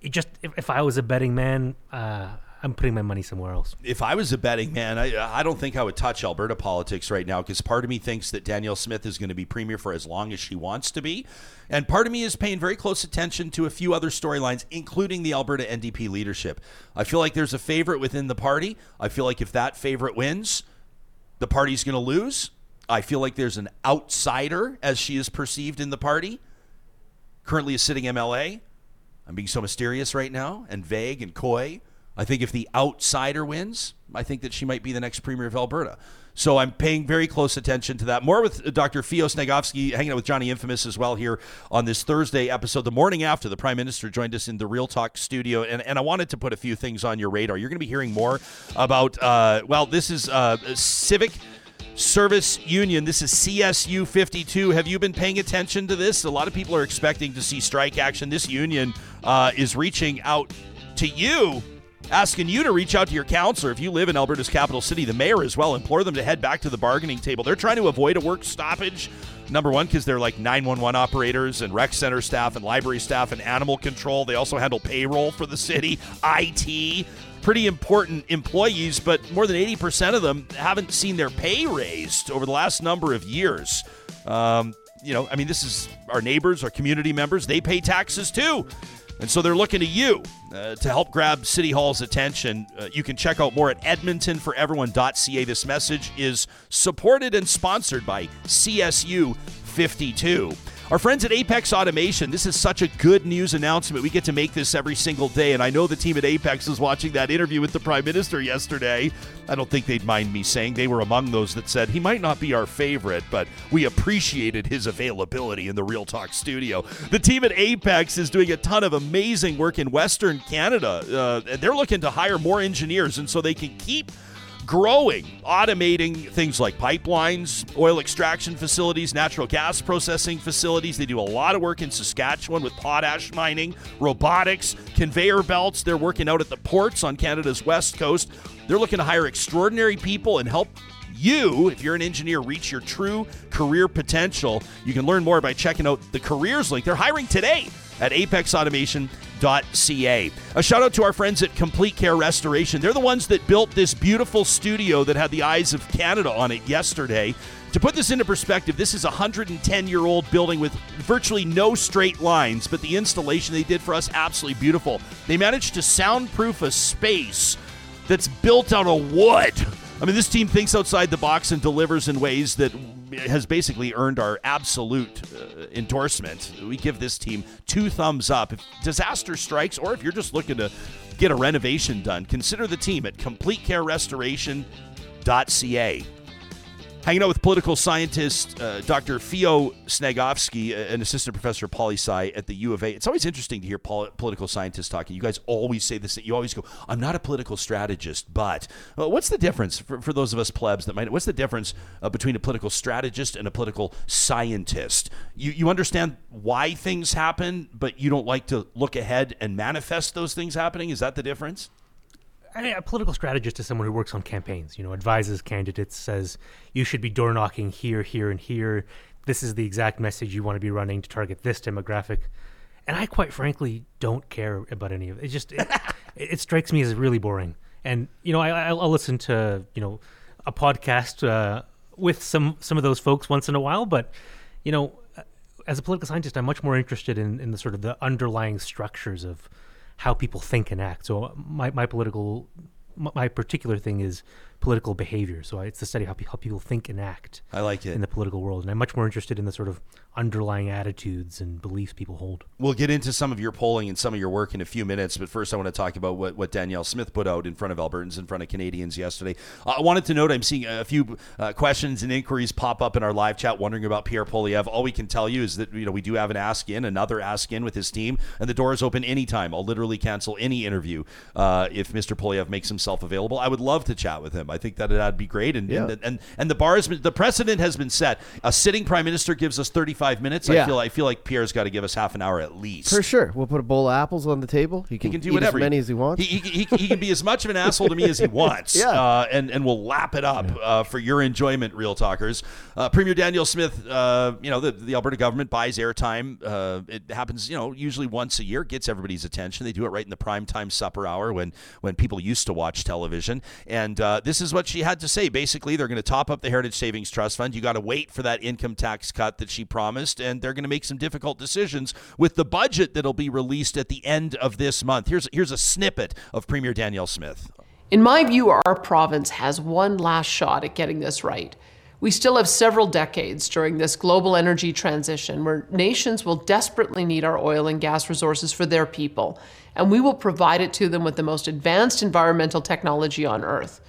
It just, if, if I was a betting man, uh, I'm putting my money somewhere else. If I was a betting man, I, I don't think I would touch Alberta politics right now because part of me thinks that Danielle Smith is going to be premier for as long as she wants to be. And part of me is paying very close attention to a few other storylines, including the Alberta NDP leadership. I feel like there's a favorite within the party. I feel like if that favorite wins, the party's going to lose. I feel like there's an outsider, as she is perceived in the party, currently a sitting MLA. I'm being so mysterious right now and vague and coy. I think if the outsider wins, I think that she might be the next premier of Alberta. So I'm paying very close attention to that. More with Dr. Feo Snagovsky, hanging out with Johnny Infamous as well here on this Thursday episode, the morning after the Prime Minister joined us in the Real Talk studio. And, and I wanted to put a few things on your radar. You're going to be hearing more about, uh, well, this is uh, Civic Service Union. This is CSU 52. Have you been paying attention to this? A lot of people are expecting to see strike action. This union uh, is reaching out to you, asking you to reach out to your councillor. If you live in Alberta's capital city, the mayor as well, implore them to head back to the bargaining table. They're trying to avoid a work stoppage. Number one, because they're like 911 operators and rec center staff and library staff and animal control. They also handle payroll for the city, IT pretty important employees, but more than 80% of them haven't seen their pay raised over the last number of years. Um, you know, I mean, this is our neighbors, our community members, they pay taxes too. And so they're looking to you uh, to help grab City Hall's attention. Uh, you can check out more at edmontonforeveryone.ca. This message is supported and sponsored by CSU 52. Our friends at Apex Automation, this is such a good news announcement. We get to make this every single day, and I know the team at Apex was watching that interview with the Prime Minister yesterday. I don't think they'd mind me saying they were among those that said he might not be our favorite, but we appreciated his availability in the Real Talk studio. The team at Apex is doing a ton of amazing work in Western Canada. Uh, they're looking to hire more engineers, and so they can keep growing, automating things like pipelines, oil extraction facilities, natural gas processing facilities. They do a lot of work in Saskatchewan with potash mining, robotics, conveyor belts. They're working out at the ports on Canada's west coast. They're looking to hire extraordinary people and help you, if you're an engineer, reach your true career potential. You can learn more by checking out the careers link. They're hiring today at A shout out to our friends at Complete Care Restoration. They're the ones that built this beautiful studio that had the eyes of Canada on it yesterday. To put this into perspective, this is a 110 year old building with virtually no straight lines, but the installation they did for us absolutely beautiful. They managed to soundproof a space that's built out of wood. I mean, this team thinks outside the box and delivers in ways that has basically earned our absolute uh, endorsement. We give this team two thumbs up. If disaster strikes, or if you're just looking to get a renovation done, consider the team at CompleteCareRestoration.ca. Hanging out with political scientist uh, Dr. Feo Snagovsky, an assistant professor of poli sci at the U of A. It's always interesting to hear pol- political scientists talking. You guys always say this. You always go, "I'm not a political strategist," but well, what's the difference for, for those of us plebs that might? What's the difference uh, between a political strategist and a political scientist? You you understand why things happen, but you don't like to look ahead and manifest those things happening. Is that the difference? I mean, a political strategist is someone who works on campaigns. You know, advises candidates, says you should be door knocking here, here, and here. This is the exact message you want to be running to target this demographic. And I, quite frankly, don't care about any of it. It just it, it strikes me as really boring. And you know, I, I'll listen to you know a podcast uh, with some some of those folks once in a while, but you know, as a political scientist, I'm much more interested in, in the sort of the underlying structures of how people think and act. So my, my political, my particular thing is political behavior. So it's the study of how, how people think and act. I like it in the political world, and I'm much more interested in the sort of underlying attitudes and beliefs people hold. We'll get into some of your polling and some of your work in a few minutes, but first I want to talk about what, what Danielle Smith put out in front of Albertans, in front of Canadians yesterday. I wanted to note I'm seeing a few uh, questions and inquiries pop up in our live chat wondering about Pierre Poilievre. All we can tell you is that you know we do have an ask in, another ask in with his team, and the door is open anytime. I'll literally cancel any interview uh, if Mr. Poilievre makes himself available. I would love to chat with him. I think that that'd be great, and Yeah. and, and and the bar has been the precedent has been set. A sitting prime minister gives us 35 minutes. I feel I feel like Pierre's got to give us half an hour at least. For sure. We'll put a bowl of apples on the table. He can, He can do whatever as many as he wants. He, he, he, he can be as much of an asshole to me as he wants. Yeah. Uh, and, and we'll lap it up uh, for your enjoyment, Real Talkers. Uh, Premier Danielle Smith, uh, you know, the, the Alberta government buys airtime. Uh, it happens, you know, usually once a year, gets everybody's attention. They do it right in the prime time supper hour when, when people used to watch television. And uh, this is what she had to say. Basically, they're going to top up the Heritage Savings Trust Fund. You got to wait for that income tax cut that she promised. And they're going to make some difficult decisions with the budget that'll be released at the end of this month. Here's, here's a snippet of Premier Danielle Smith. In my view, our province has one last shot at getting this right. We still have several decades during this global energy transition where nations will desperately need our oil and gas resources for their people, and we will provide it to them with the most advanced environmental technology on Earth.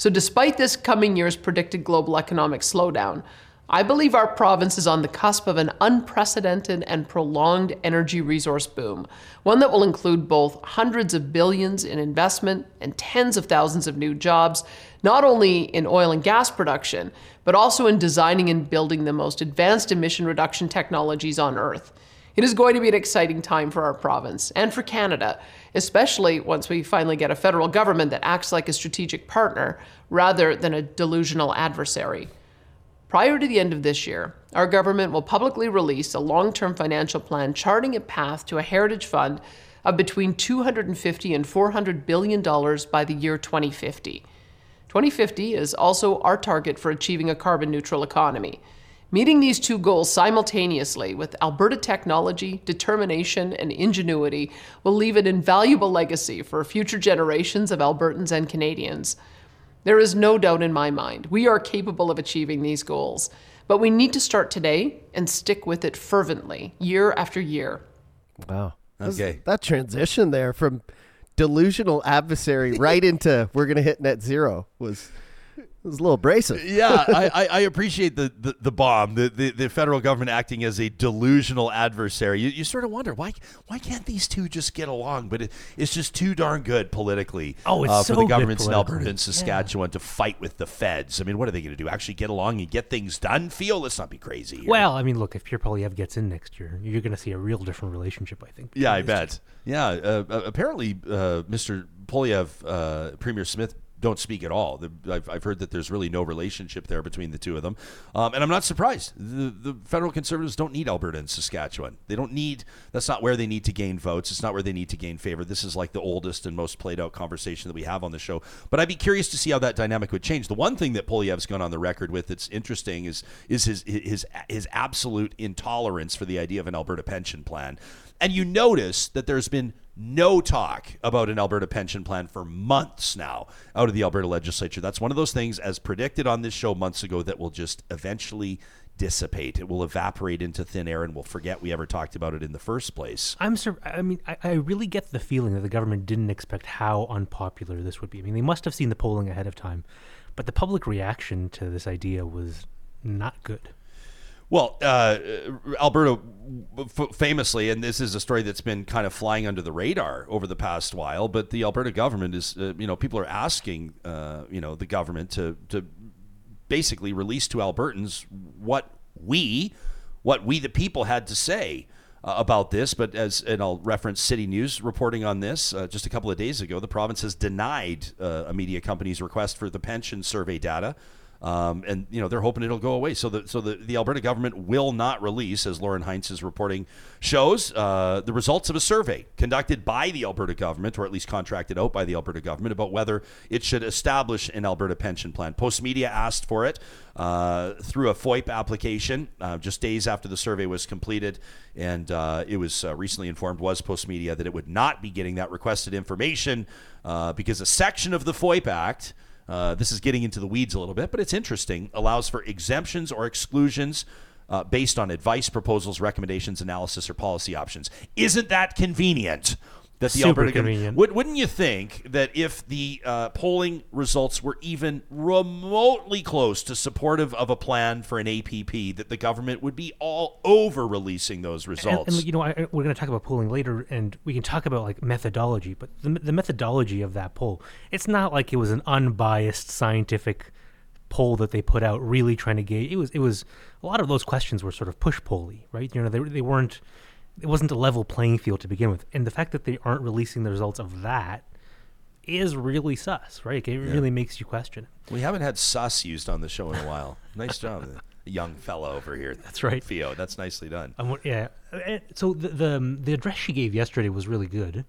So, despite this coming year's predicted global economic slowdown, I believe our province is on the cusp of an unprecedented and prolonged energy resource boom, one that will include both hundreds of billions in investment and tens of thousands of new jobs, not only in oil and gas production, but also in designing and building the most advanced emission reduction technologies on Earth. It is going to be an exciting time for our province and for Canada, especially once we finally get a federal government that acts like a strategic partner rather than a delusional adversary. Prior to the end of this year, our government will publicly release a long term financial plan charting a path to a heritage fund of between 250 and 400 billion dollars by the year 2050. 2050 is also our target for achieving a carbon neutral economy. Meeting these two goals simultaneously with Alberta technology, determination, and ingenuity will leave an invaluable legacy for future generations of Albertans and Canadians. There is no doubt in my mind we are capable of achieving these goals, but we need to start today and stick with it fervently, year after year. Wow. Okay. That transition there from delusional adversary right into we're going to hit net zero was was a little abrasive. yeah, I, I, I appreciate the, the, the bomb, the, the, the federal government acting as a delusional adversary. You, you sort of wonder why why can't these two just get along? But it, it's just too darn good politically Oh, it's uh, for so the good governments in Alberta and Saskatchewan to fight with the feds. I mean, what are they going to do? Actually get along and get things done? Feel, let's not be crazy. Here. Well, I mean, look, if Pierre Poilievre gets in next year, you're going to see a real different relationship, I think. Yeah, I bet. Yeah, uh, uh, apparently, uh, Mr. Poilievre, uh, Premier Smith, don't speak at all. The, I've, I've heard that there's really no relationship there between the two of them, um, and I'm not surprised. The, the federal conservatives don't need Alberta and Saskatchewan. They don't need. That's not where they need to gain votes. It's not where they need to gain favor. This is like the oldest and most played out conversation that we have on the show. But I'd be curious to see how that dynamic would change. The one thing that Poilievre's gone on the record with that's interesting is is his his his absolute intolerance for the idea of an Alberta pension plan. And you notice that there's been no talk about an Alberta pension plan for months now out of the Alberta legislature. That's one of those things, as predicted on this show months ago, that will just eventually dissipate. It will evaporate into thin air, and we'll forget we ever talked about it in the first place. I'm sur- I mean, I, I really get the feeling that the government didn't expect how unpopular this would be. I mean, they must have seen the polling ahead of time, but the public reaction to this idea was not good. Well, uh, Alberta f- famously, and this is a story that's been kind of flying under the radar over the past while, but the Alberta government is, uh, you know, people are asking, uh, you know, the government to to basically release to Albertans what we, what we the people had to say. Uh, about this, but as and I'll reference City News reporting on this uh, just a couple of days ago, the province has denied uh, a media company's request for the pension survey data. Um, and you know they're hoping it'll go away. So the so the, the Alberta government will not release, as Lauren Heinz's reporting shows, uh, the results of a survey conducted by the Alberta government, or at least contracted out by the Alberta government, about whether it should establish an Alberta pension plan. Post Media asked for it uh, through a FOIP application uh, just days after the survey was completed, and uh, it was uh, recently informed was Post Media that it would not be getting that requested information uh, because a section of the FOIP Act. Uh, this is getting into the weeds a little bit, but it's interesting. Allows for exemptions or exclusions uh, based on advice, proposals, recommendations, analysis, or policy options. Isn't that convenient? That the Super Alberta convenient. Would, wouldn't you think that if the uh, polling results were even remotely close to supportive of a plan for an APP, that the government would be all over releasing those results? and you know, I, I- we're going to talk about polling later, and we can talk about like methodology. But the, the methodology of that poll, it's not like it was an unbiased scientific poll that they put out, really trying to gauge. It was, it was a lot of those questions were sort of push polly, right? You know, they they weren't. It wasn't a level playing field to begin with, and the fact that they aren't releasing the results of that is really sus, right? It really makes you question we haven't had sus used on the show in a while. nice job, the young fella over here. That's right. Theo. That's nicely done. Um, yeah. Uh, So the, the um, the address she gave yesterday was really good,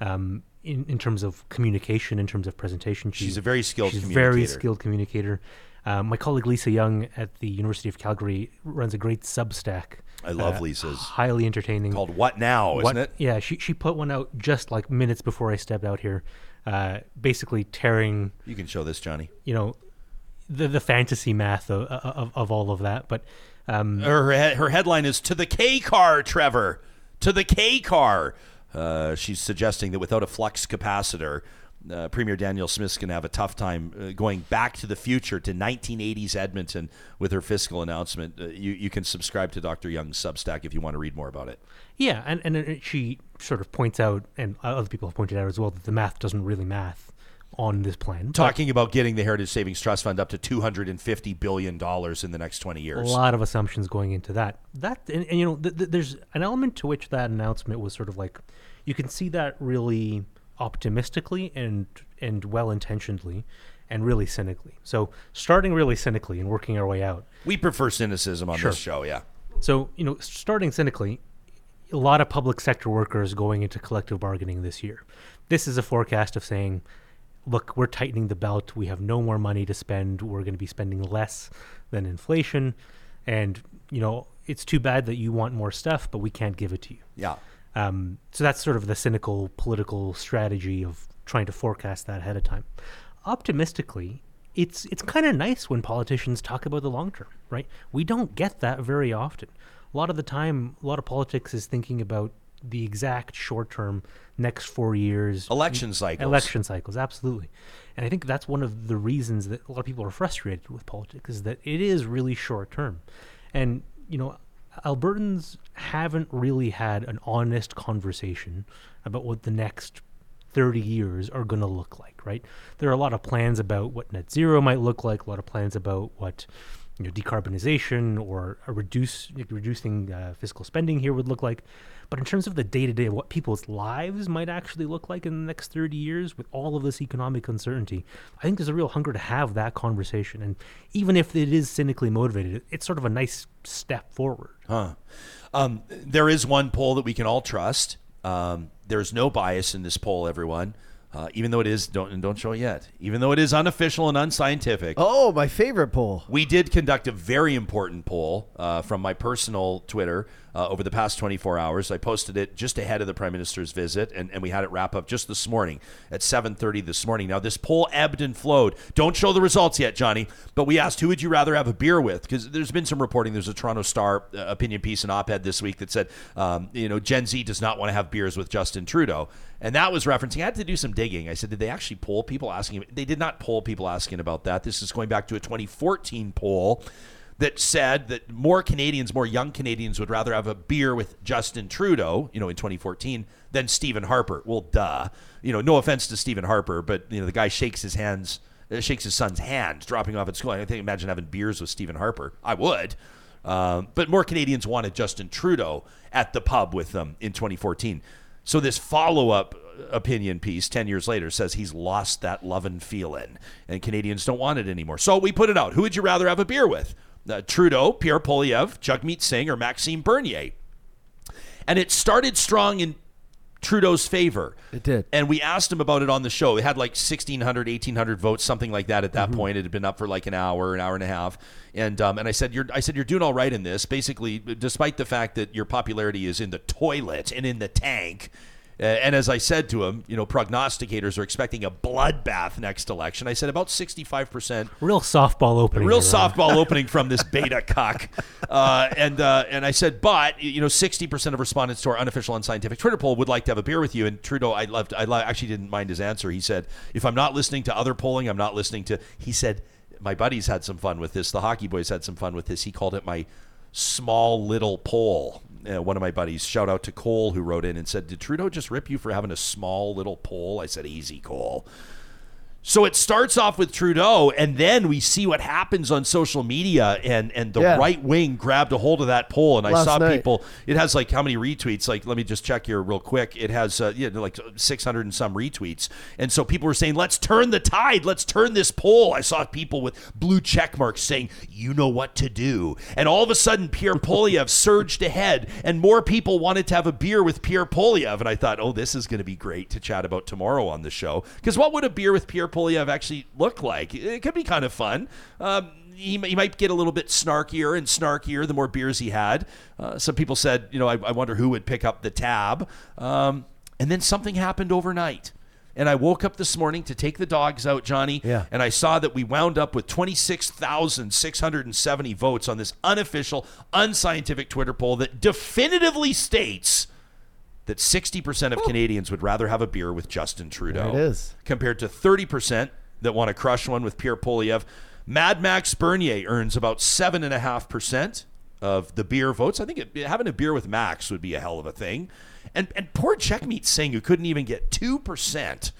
um, in in terms of communication, in terms of presentation. She- She's a very skilled She's communicator. very skilled communicator. Um, my colleague Lisa Young at the University of Calgary runs a great Substack. I love uh, Lisa's. Highly entertaining. Called What Now, What- isn't it? Yeah, she she put one out just like minutes before I stepped out here, uh, basically tearing You can show this, Johnny. you know the the fantasy math of of, of all of that, but. Um, Her her headline is "To the K car, Trevor." To the K car. Uh, she's suggesting that without a flux capacitor, uh, Premier Danielle Smith's going to have a tough time uh, going back to the future to 1980s Edmonton with her fiscal announcement. Uh, you you can subscribe to Dr. Young's Substack if you want to read more about it. Yeah, and and she sort of points out, and other people have pointed out as well, that the math doesn't really math on this plan. Talking about getting the Heritage Savings Trust Fund up to 250 billion dollars in the next 20 years. a lot of assumptions going into that. That and, and you know, th- th- there's an element to which that announcement was sort of like, you can see that really optimistically and and well intentionedly, and really cynically. So starting really cynically and working our way out. We prefer cynicism on Sure. this show, yeah. So, you know, starting cynically, a lot of public sector workers going into collective bargaining this year. This is a forecast of saying, look, we're tightening the belt. We have no more money to spend. We're going to be spending less than inflation. And, you know, it's too bad that you want more stuff, but we can't give it to you. Yeah. Um, so that's sort of the cynical political strategy of trying to forecast that ahead of time. Optimistically, it's it's kind of nice when politicians talk about the long term, right? We don't get that very often. A lot of the time, a lot of politics is thinking about the exact short term, next four years, Election cycles. election cycles, absolutely. And I think that's one of the reasons that a lot of people are frustrated with politics is that it is really short term. And, you know, Albertans haven't really had an honest conversation about what the next 30 years are going to look like, right? There are a lot of plans about what net zero might look like, a lot of plans about what you know, decarbonization or reduce reducing uh, fiscal spending here would look like. But in terms of the day to day, what people's lives might actually look like in the next 30 years with all of this economic uncertainty, I think there's a real hunger to have that conversation. And even if it is cynically motivated, it's sort of a nice step forward. Huh. Um, there is one poll that we can all trust. Um, there's no bias in this poll, everyone. Uh, even though it is don't and don't show it yet. Even though it is unofficial and unscientific, Oh, my favorite poll. we did conduct a very important poll uh, from my personal Twitter uh, over the past 24 hours. I posted it just ahead of the Prime Minister's visit, and, and we had it wrap up just this morning at 7:30 this morning. Now this poll ebbed and flowed. Don't show the results yet, Johnny. But we asked who would you rather have a beer with? Because there's been some reporting. There's a Toronto Star uh, opinion piece and op-ed this week that said, um, you know, Gen Z does not want to have beers with Justin Trudeau, and that was referencing. I had to do some digging. I said, did they actually poll people asking? They did not poll people asking about that. This is going back to a 2014 poll that said that more Canadians, more young Canadians, would rather have a beer with Justin Trudeau, you know, in 2014, than Stephen Harper. Well, duh. You know, no offense to Stephen Harper, but you know, the guy shakes his hands, uh, shakes his son's hand dropping off at school. I think imagine having beers with Stephen Harper. I would. Um, but more Canadians wanted Justin Trudeau at the pub with them in 2014. So this follow-up opinion piece 10 years later says he's lost that love and feeling and Canadians don't want it anymore. So we put it out. Who would you rather have a beer with? Uh, Trudeau, Pierre Poilievre, Jagmeet Singh, or Maxime Bernier? And it started strong in Trudeau's favor. It did. And we asked him about it on the show. It had like 1,600, 1,800 votes, something like that at that point. It had been up for like an hour, an hour and a half. And um, and I said, you're I said you're doing all right in this. Basically, despite the fact that your popularity is in the toilet and in the tank. Uh, and as I said to him, you know, prognosticators are expecting a bloodbath next election. I said about 65%. Real softball opening. Real softball opening from this beta cuck. Uh, and uh, and I said, but you know, sixty percent of respondents to our unofficial unscientific Twitter poll would like to have a beer with you. And Trudeau, I loved. I lo- actually didn't mind his answer. He said, if I'm not listening to other polling, I'm not listening to. He said, my buddies had some fun with this. The hockey boys had some fun with this. He called it my small little poll. Uh, one of my buddies, shout out to Cole, who wrote in and said, "Did Trudeau just rip you for having a small little poll?" I said, "Easy, Cole." So it starts off with Trudeau, and then we see what happens on social media, and and the Yeah. right wing grabbed a hold of that poll, and I saw night. people. It has like how many retweets? Like let me just check here real quick. It has uh, yeah like six hundred and some retweets, and so people were saying, "Let's turn the tide. Let's turn this poll." I saw people with blue check marks saying, "You know what to do," and all of a sudden Pierre Poilievre surged ahead, and more people wanted to have a beer with Pierre Poilievre, and I thought, "Oh, this is going to be great to chat about tomorrow on the show." Because what would a beer with Pierre Poilievre actually look like? It could be kind of fun. Um, he, he might get a little bit snarkier and snarkier the more beers he had. Uh, some people said, you know, I, I wonder who would pick up the tab. Um, and then something happened overnight. And I woke up this morning to take the dogs out, Johnny. Yeah. And I saw that we wound up with 26,670 votes on this unofficial, unscientific Twitter poll that definitively states that 60% of Canadians would rather have a beer with Justin Trudeau. There it is. Compared to 30% that want to crush one with Pierre Poilievre. Mad Max Bernier earns about 7.5% of the beer votes. I think it, having a beer with Max would be a hell of a thing. And, and poor Jagmeet Singh you couldn't even get 2%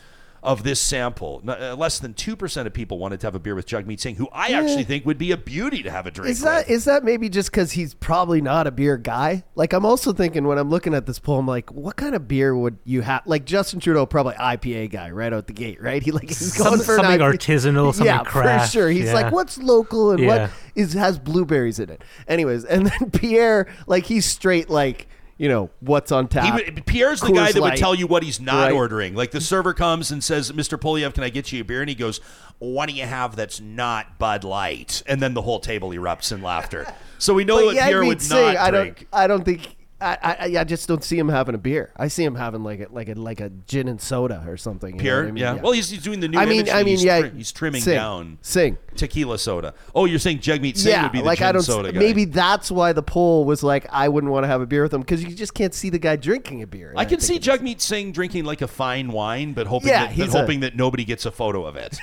of this sample, uh, less than 2% of people wanted to have a beer with Jagmeet Singh, who I actually think would be a beauty to have a drink Is that with. is that maybe just because he's probably not a beer guy? Like I'm also thinking when I'm looking at this poll, I'm like, what kind of beer would you have? Like Justin Trudeau, probably IPA guy right out the gate, right? He like he's Some- going for an something IPA. artisanal, something yeah, craft, for sure. He's yeah. like, what's local and Yeah. what is has blueberries in it. Anyways, and then Pierre, like he's straight like you know what's on tap. He Pierre's the guy that would tell you what he's not Right. ordering. Like the server comes and says, "Mr. Poilievre, can I get you a beer?" And he goes, "What do you have that's not Bud Light?" And then the whole table erupts in laughter. So we know But what yeah, Pierre I mean, would not I don't, drink. I don't think. I, I I just don't see him having a beer. I see him having like a like a like a gin and soda or something. you Pure, I mean? yeah. Well, he's, he's doing the new. I mean, image I mean, he's yeah. tri- he's trimming sing, down Singh. tequila soda. Oh, you're saying Jagmeet Singh yeah, would be the like gin I don't. soda guy. Maybe that's why the poll was like, I wouldn't want to have a beer with him because you just can't see the guy drinking a beer. I can see think it's- Jagmeet Singh drinking like a fine wine, but hoping Yeah, that, but he's a- hoping that nobody gets a photo of it.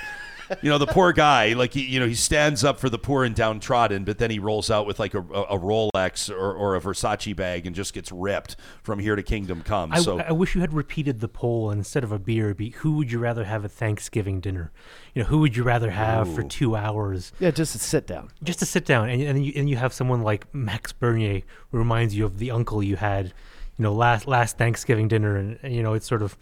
You know, the poor guy, like he, you know, he stands up for the poor and downtrodden, but then he rolls out with like a, a, a Rolex or, or a Versace bag and just gets ripped from here to kingdom come. I, so I wish you had repeated the poll and instead of a beer, be who would you rather have at Thanksgiving dinner? You know, who would you rather have for two hours? Yeah, just a sit down. Just to sit down, and and you, and you have someone like Max Bernier who reminds you of the uncle you had, you know, last last Thanksgiving dinner, and, and you know, it's sort of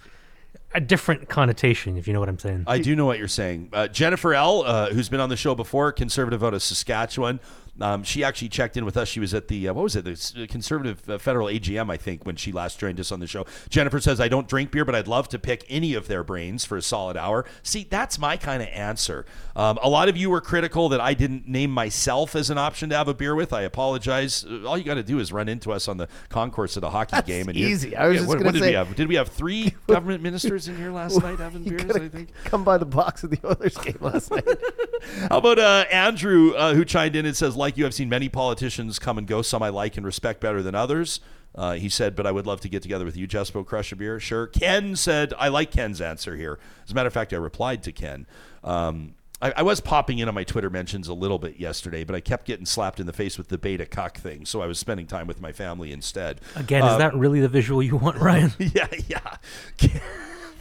a different connotation, if you know what I'm saying. I do know what you're saying. Uh, Jennifer L., uh, who's been on the show before, conservative out of Saskatchewan. Um, she actually checked in with us. She was at the uh, what was it, the conservative uh, federal AGM, I think, when she last joined us on the show. Jennifer says, "I don't drink beer, but I'd love to pick any of their brains for a solid hour." See, that's my kind of answer. Um, a lot of you were critical that I didn't name myself as an option to have a beer with. I apologize. Uh, All you got to do is run into us on the concourse at a hockey That's game, and easy. I was Yeah, just what, did we have? Did we have three government ministers in here last night having beers? I think. Come by the box of the Oilers game last night. How about uh, Andrew, uh, who chimed in and says, like you, I've seen many politicians come and go. Some I like and respect better than others. Uh, he said, but I would love to get together with you, Jespo, crush a beer. Sure. Ken said, I like Ken's answer here. As a matter of fact, I replied to Ken. Um, I, I was popping in on my Twitter mentions a little bit yesterday, but I kept getting slapped in the face with the beta cuck thing, so I was spending time with my family instead. Again, Uh, is that really the visual you want, Ryan? yeah, yeah.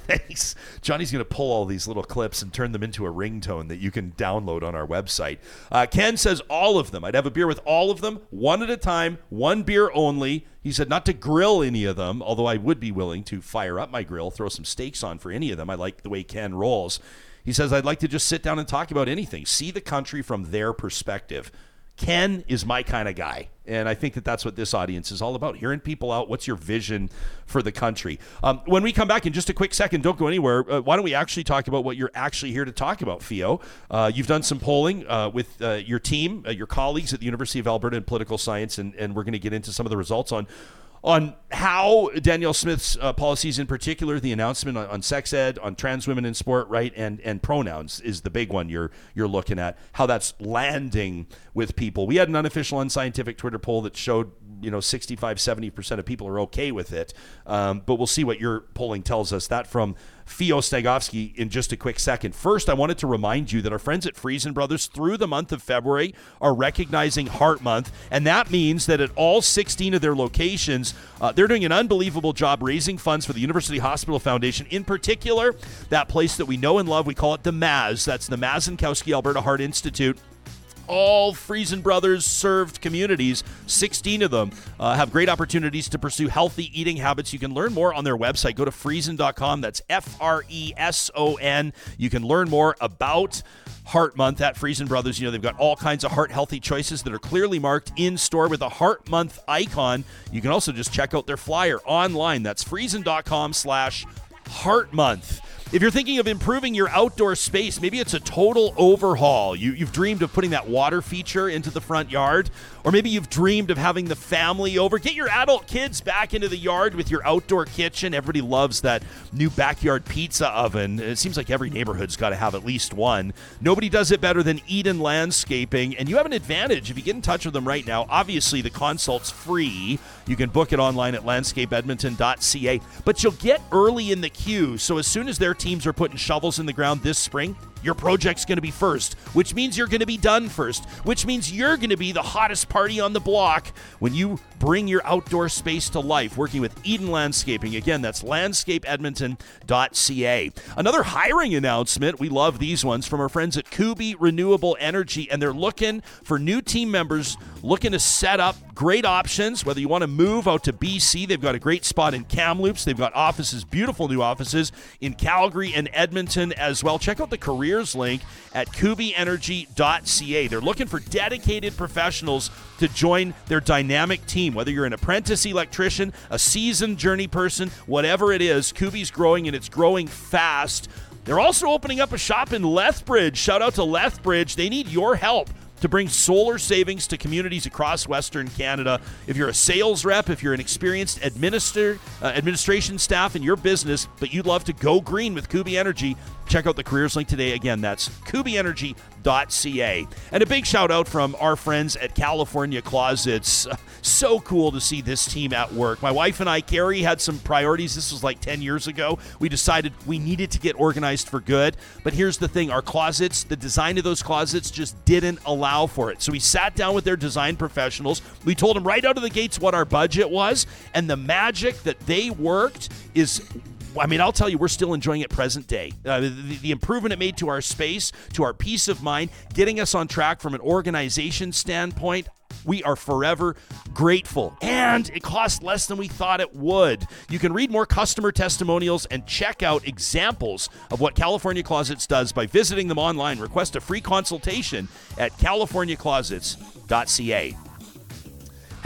Thanks. Johnny's going to pull all these little clips and turn them into a ringtone that you can download on our website. Uh, Ken says all of them. I'd have a beer with all of them, one at a time, one beer only. He said not to grill any of them, although I would be willing to fire up my grill, throw some steaks on for any of them. I like the way Ken rolls. He says, I'd like to just sit down and talk about anything, see the country from their perspective. Ken is my kind of guy. And I think that that's what this audience is all about hearing people out. What's your vision for the country? Um, when we come back in just a quick second, don't go anywhere. Uh, why don't we actually talk about what you're actually here to talk about, Theo? Uh, you've done some polling uh, with uh, your team, uh, your colleagues at the University of Alberta in political science, and, and we're going to get into some of the results on on how Danielle Smith's uh, policies, in particular, the announcement on, on sex ed, on trans women in sport, right, and and pronouns is the big one you're you're looking at. How that's landing with people. We had an unofficial, unscientific Twitter poll that showed you know 65, 70 percent of people are okay with it. Um, but we'll see what your polling tells us. That from Feo Snagovsky in just a quick second. First, I wanted to remind you that our friends at Freson Brothers through the month of February are recognizing Heart Month, and that means that at all 16 of their locations, uh, they're doing an unbelievable job raising funds for the University Hospital Foundation. In particular, that place that we know and love, we call it the MAZ. That's the Mazankowski Alberta Heart Institute all Freson Brothers served communities, 16 of them, uh, have great opportunities to pursue healthy eating habits. You can learn more on their website. Go to freson.com. That's F R E S O N. You can learn more about Heart Month at Freson Brothers. You know, they've got all kinds of heart healthy choices that are clearly marked in store with a Heart Month icon. You can also just check out their flyer online. That's freson.com slash Heart Month. If you're thinking of improving your outdoor space, maybe it's a total overhaul. You, you've dreamed of putting that water feature into the front yard, or maybe you've dreamed of having the family over. Get your adult kids back into the yard with your outdoor kitchen. Everybody loves that new backyard pizza oven. It seems like every neighborhood's got to have at least one. Nobody does it better than Eden Landscaping, and you have an advantage if you get in touch with them right now. Obviously, the consult's free. You can book it online at landscapeedmonton.ca, but you'll get early in the queue. So as soon as their teams are putting shovels in the ground this spring, your project's going to be first, which means you're going to be done first, which means you're going to be the hottest party on the block when you bring your outdoor space to life. Working with Eden Landscaping. Again, that's landscapeedmonton.ca. Another hiring announcement. We love these ones from our friends at Kuby Renewable Energy, and they're looking for new team members looking to set up great options. Whether you want to move out to BC, they've got a great spot in Kamloops. They've got offices, beautiful new offices in Calgary and Edmonton as well. Check out the careers link at kubyenergy.ca. They're looking for dedicated professionals to join their dynamic team. Whether you're an apprentice electrician, a seasoned journey person, whatever it is, Kuby's growing and it's growing fast. They're also opening up a shop in Lethbridge. Shout out to Lethbridge. They need your help. To bring solar savings to communities across Western Canada. If you're a sales rep, if you're an experienced administer, uh, administration staff in your business, but you'd love to go green with Kuby Energy, check out the careers link today. Again, that's kubyenergy.ca. And a big shout out from our friends at California Closets. So cool to see this team at work. My wife and I, Carrie, had some priorities. This was like 10 years ago. We decided we needed to get organized for good. But here's the thing our closets, the design of those closets just didn't allow for it. So we sat down with their design professionals. We told them right out of the gates what our budget was. And the magic that they worked is I mean, I'll tell you, we're still enjoying it present day. Uh, the, the, improvement it made to our space, to our peace of mind, getting us on track from an organization standpoint. We are forever grateful. And it costs less than we thought it would. You can read more customer testimonials and check out examples of what California Closets does by visiting them online. Request a free consultation at californiaclosets.ca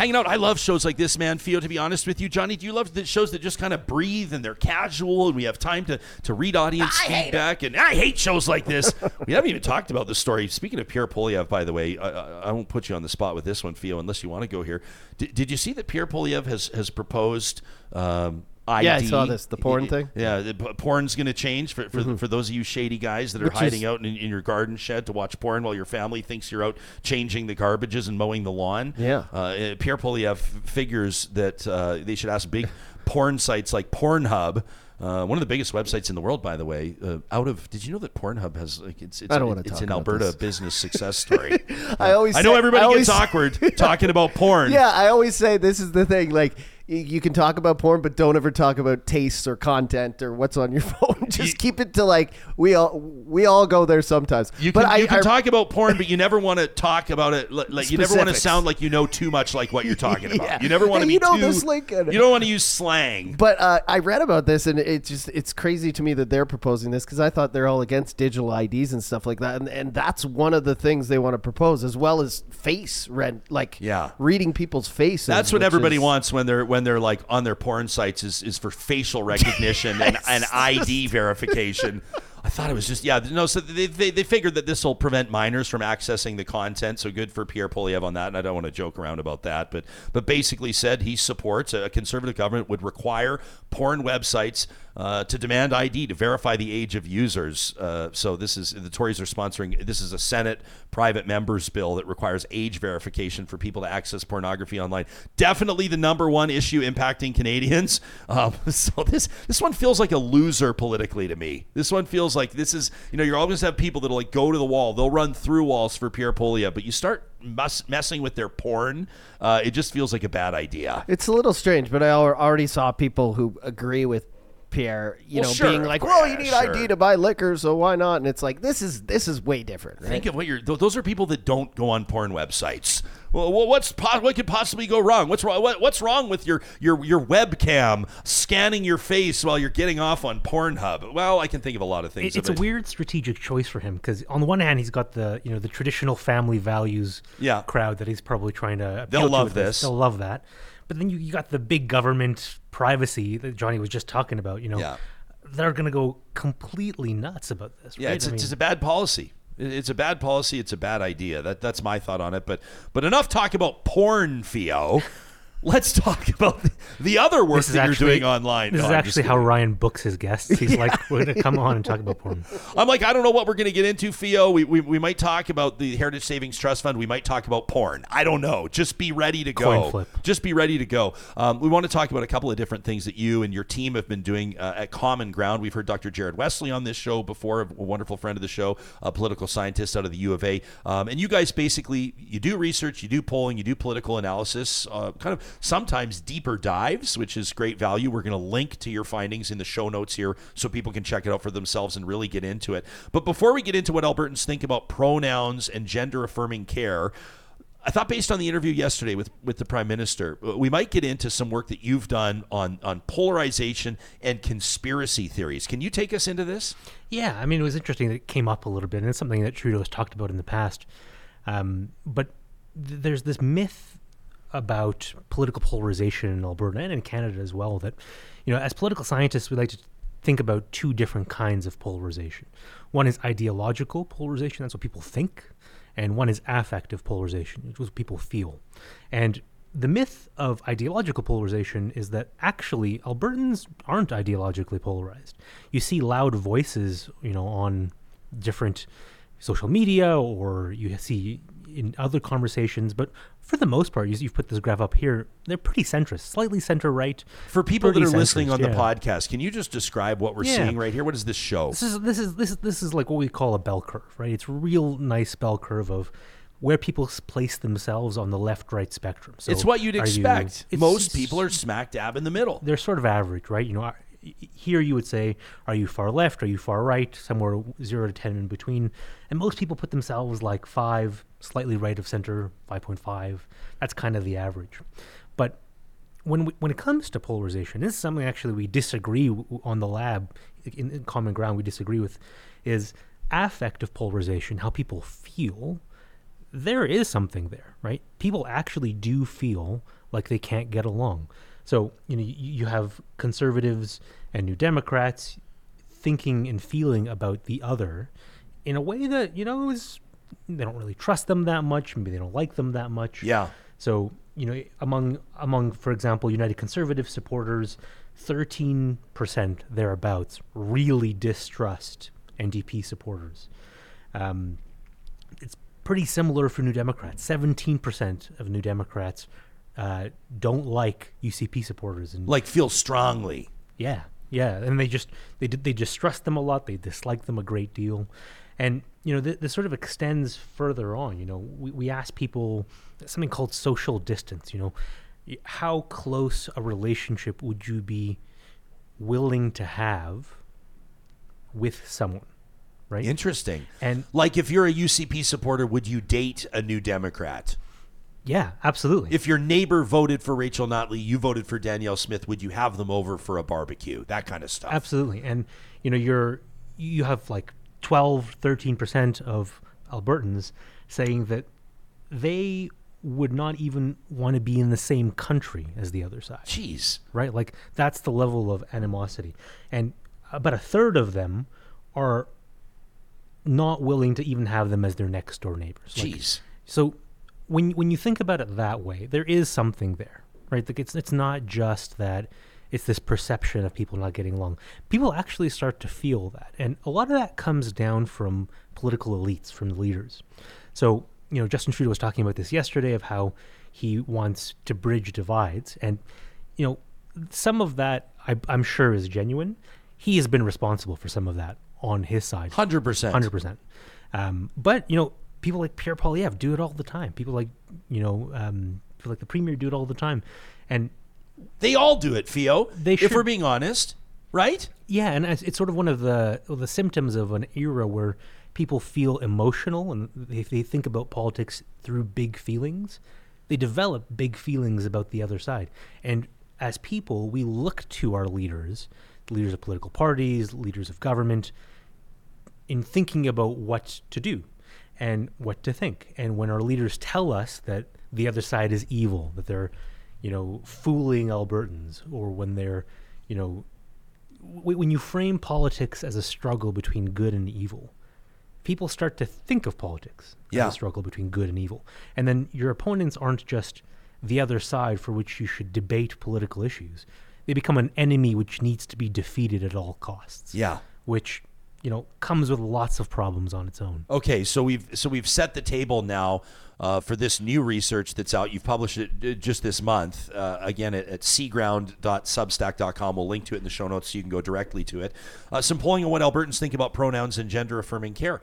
hanging out. I love shows like this, man. Feo, to be honest with you, Johnny, do you love the shows that just kind of breathe and they're casual and we have time to, to read audience I feedback? And I hate shows like this. we haven't even talked about the story. Speaking of Pierre Poilievre, by the way, I, I, won't put you on the spot with this one, Feo, unless you want to go here. D- did you see that Pierre Poilievre has has proposed? Um, ID. Yeah, I saw this. The porn thing. Yeah, the porn's going to change for for, mm-hmm. for those of you shady guys that are Which hiding is, out in, in, your garden shed to watch porn while your family thinks you're out changing the garbages and mowing the lawn. Yeah. Uh, Pierre Poilievre figures that uh, they should ask big porn sites like Pornhub. Uh, one of the biggest websites in the world, by the way. Uh, out of did you know that Pornhub has like it's it's, I don't it, it's an Alberta this. business success story. I always I know say, everybody I gets awkward talking about porn. Yeah, I always say this is the thing. Like you can talk about porn, but don't ever talk about tastes or content or what's on your phone. Just keep it to like we all we all go there sometimes. You but can, I, you can I, talk about porn, but you never want to talk about it. Like you never want to sound like you know too much, like what you're talking about. yeah. You never want to hey, be you know too. This link you don't want to use slang. But uh, I read about this, and it's just it's crazy to me that they're proposing this because I thought they're all against digital IDs and stuff like that, and and that's one of the things they want to propose, as well as face rent, like yeah. reading people's faces. That's what everybody is, wants when they're when they're like on their porn sites is, is for facial recognition yes. and, and ID verification. I thought it was just yeah no so they, they, they figured that this will prevent minors from accessing the content so good for Pierre Poilievre on that and I don't want to joke around about that but but basically said he supports a conservative government would require porn websites uh, to demand ID to verify the age of users. Uh, so this is the Tories are sponsoring. This is a Senate private members bill that requires age verification for people to access pornography online. Definitely the number one issue impacting Canadians. Um, so this this one feels like a loser politically to me. This one feels like this is you know you're always have people that'll like go to the wall. They'll run through walls for Pierre Poilievre, but you start mess, messing with their porn, uh, it just feels like a bad idea. It's a little strange, but I already saw people who agree with Pierre, you well, know, sure, being like, "Well, you need sure. ID to buy liquor, so why not?" And it's like, this is this is way different. Right? Think of what you're. Those are people that don't go on porn websites. Well, what's what could possibly go wrong? What's wrong? What, what's wrong with your your your webcam scanning your face while you're getting off on Pornhub? Well, I can think of a lot of things. It, it's a weird strategic choice for him because on the one hand, he's got the you know the traditional family values yeah. crowd that he's probably trying to. They'll love this. this. They'll love that. But then you, you got the big government privacy that Johnny was just talking about. You know. Yeah they're going to go completely nuts about this. Yeah, right? it's, I mean, it's a bad policy. It's a bad policy. It's a bad idea. That that's my thought on it. But but enough talk about porn, Feo. Let's talk about the, the other work that actually, you're doing online. This no, is actually how Ryan books his guests. He's yeah. like, we're going to come on and talk about porn. I'm like, I don't know what we're going to get into, Feo. We, we, we might talk about the Heritage Savings Trust Fund. We might talk about porn. I don't know. Just be ready to go. Coin flip. Just be ready to go. Um, we want to talk about a couple of different things that you and your team have been doing uh, at Common Ground. We've heard Dr. Jared Wesley on this show before, a wonderful friend of the show, a political scientist out of the U of A. Um, and you guys basically, you do research, you do polling, you do political analysis, uh, kind of sometimes deeper dives, which is great value. We're going to link to your findings in the show notes here so people can check it out for themselves and really get into it. But before we get into what Albertans think about pronouns and gender affirming care, I thought based on the interview yesterday with, with the prime minister, uh, we might get into some work that you've done on on polarization and conspiracy theories. Can you take us into this? Yeah, I mean it was interesting that it came up a little bit, and it's something that Trudeau has talked about in the past. Um, but th- there's this myth about political polarization in Alberta and in Canada as well. That, you know, as political scientists, we like to think about two different kinds of polarization. One is ideological polarization, that's what people think. and one is affective polarization, which is what people feel. And the myth of ideological polarization is that actually Albertans aren't ideologically polarized. You see loud voices, you know, on different social media or you see in other conversations, but for the most part, you, you've put this graph up here. They're pretty centrist, slightly center right. For people that are listening centrist, on the podcast, can you just describe what we're Yeah. seeing right here? What does this show? This is this is this is this is like what we call a bell curve, right? It's a real nice bell curve of where people place themselves on the left-right spectrum. So it's what you'd are you- expect. Most people are smack dab in the middle. they're sort of average, right? You know, are- here you would say, are you far left? Are you far right? Somewhere zero to ten in between. And most people put themselves like five, slightly right of center, five point five. That's kind of the average. But when we, when it comes to polarization, this is something actually we disagree w- on the lab in, in common ground. We disagree with is affective polarization, how people feel. There is something there, right? People actually do feel like they can't get along. So you know you, you have conservatives and New Democrats thinking and feeling about the other in a way that you know is they don't really trust them that much. Maybe they don't like them that much. Yeah. So you know, among among, for example, United Conservative supporters, thirteen percent thereabouts really distrust NDP supporters. Um, it's pretty similar for New Democrats. Seventeen percent of New Democrats uh, don't like UCP supporters, and Like feel strongly. yeah, yeah, and they just they did they distrust them a lot. They dislike them a great deal, and you know th- this sort of extends further on. You know, we we ask people something called social distance. You know, how close a relationship would you be willing to have with someone, right? Interesting. And- like if you're a UCP supporter, would you date a new Democrat? yeah, absolutely. If your neighbor voted for Rachel Notley, you voted for Danielle Smith, would you have them over for a barbecue? That kind of stuff. Absolutely. And you know, you're you have like 12, 13% of Albertans saying that they would not even want to be in the same country as the other side. Jeez. Right? Like that's the level of animosity. And uh, about a third of them are not willing to even have them as their next door neighbors. Like, Jeez. so when when you think about it that way, there is something there, right? Like it's it's not just that it's this perception of people not getting along. People actually start to feel that, and a lot of that comes down from political elites, from the leaders. So you know, Justin Trudeau was talking about this yesterday of how he wants to bridge divides, and you know, some of that I, I'm sure is genuine. He has been responsible for some of that on his side. 100%. Hundred percent. Um, but you know, people like Pierre Poilievre do it all the time. People like you know, um, people like the premier do it all the time, and They all do it, Feo. They if we're being honest, right? yeah, and it's, it's sort of one of the the symptoms of an era where people feel emotional and if they think about politics through big feelings, they develop big feelings about the other side. And as people, we look to our leaders, leaders of political parties, leaders of government, in thinking about what to do and what to think. And when our leaders tell us that the other side is evil, that they're, you know, fooling Albertans, or when they're, you know, w- when you frame politics as a struggle between good and evil, people start to think of politics Yeah. as a struggle between good and evil. And then your opponents aren't just the other side for which you should debate political issues. They become an enemy which needs to be defeated at all costs. Yeah. Which, you know, comes with lots of problems on its own. Okay, so we've so we've set the table now uh, for this new research that's out. You've published it uh, just this month. Uh, again, at, at cground.substack.com. We'll link to it in the show notes so you can go directly to it. Uh, some polling on what Albertans think about pronouns and gender affirming care.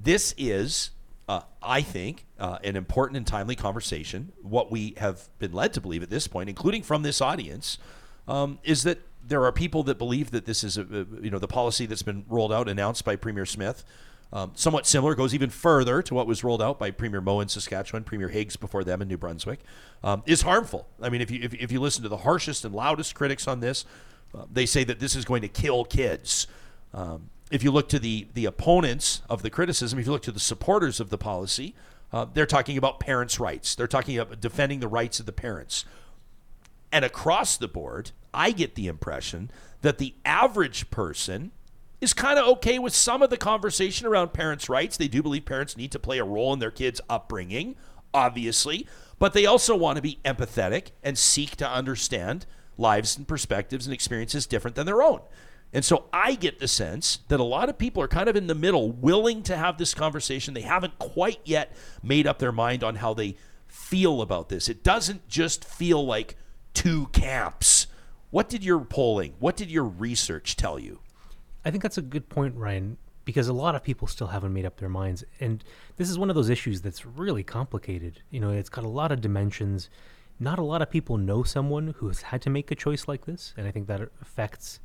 This is, uh, I think, uh, an important and timely conversation. What we have been led to believe at this point, including from this audience, um, is that there are people that believe that this is a, you know the policy that's been rolled out announced by Premier Smith. Um, somewhat similar, goes even further to what was rolled out by Premier Moe in Saskatchewan, Premier Higgs before them in New Brunswick, um, is harmful. I mean, if you if, if you listen to the harshest and loudest critics on this, uh, they say that this is going to kill kids. Um, if you look to the the opponents of the criticism, if you look to the supporters of the policy, uh, they're talking about parents' rights. They're talking about defending the rights of the parents. And across the board, I get the impression that the average person is kind of okay with some of the conversation around parents' rights. They do believe parents need to play a role in their kids' upbringing, obviously, but they also want to be empathetic and seek to understand lives and perspectives and experiences different than their own. And so I get the sense that a lot of people are kind of in the middle, willing to have this conversation. They haven't quite yet made up their mind on how they feel about this. It doesn't just feel like two camps. What did your polling, what did your research tell you? I think that's a good point, Ryan, because a lot of people still haven't made up their minds. And this is one of those issues that's really complicated. You know, it's got a lot of dimensions. Not a lot of people know someone who has had to make a choice like this. And I think that affects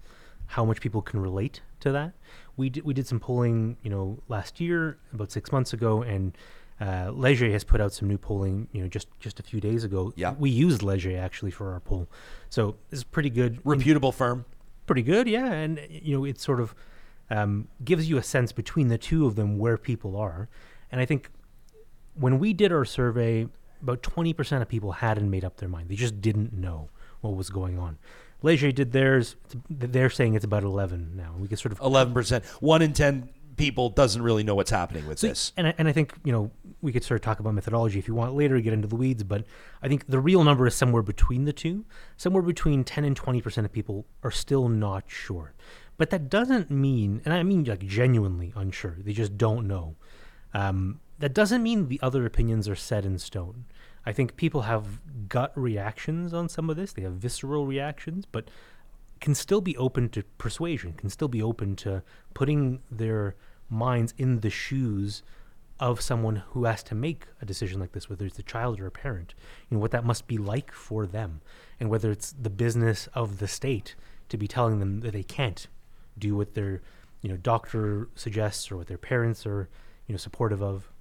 how much people can relate to that. We did, we did some polling, you know, last year, about six months ago, and uh, Leger has put out some new polling, you know, just just a few days ago. Yeah. we used Leger actually for our poll, so it's pretty good. Reputable firm. Pretty good, yeah, and you know, it sort of um, gives you a sense between the two of them where people are, and I think when we did our survey, about twenty percent of people hadn't made up their mind; they just didn't know what was going on. Leger did theirs. They're saying it's about 11 now. We can sort of 11%. One in 10 people doesn't really know what's happening with this. And I, and I think you know we could sort of talk about methodology if you want later, to get into the weeds. But I think the real number is somewhere between the two. Somewhere between 10 and 20 percent of people are still not sure. But that doesn't mean, and I mean like genuinely unsure. They just don't know. Um, that doesn't mean the other opinions are set in stone. I think people have gut reactions on some of this. They have visceral reactions, but can still be open to persuasion, can still be open to putting their minds in the shoes of someone who has to make a decision like this, whether it's a child or a parent, know, what that must be like for them, and whether it's the business of the state to be telling them that they can't do what their, you know, doctor suggests or what their parents are, you know, supportive of.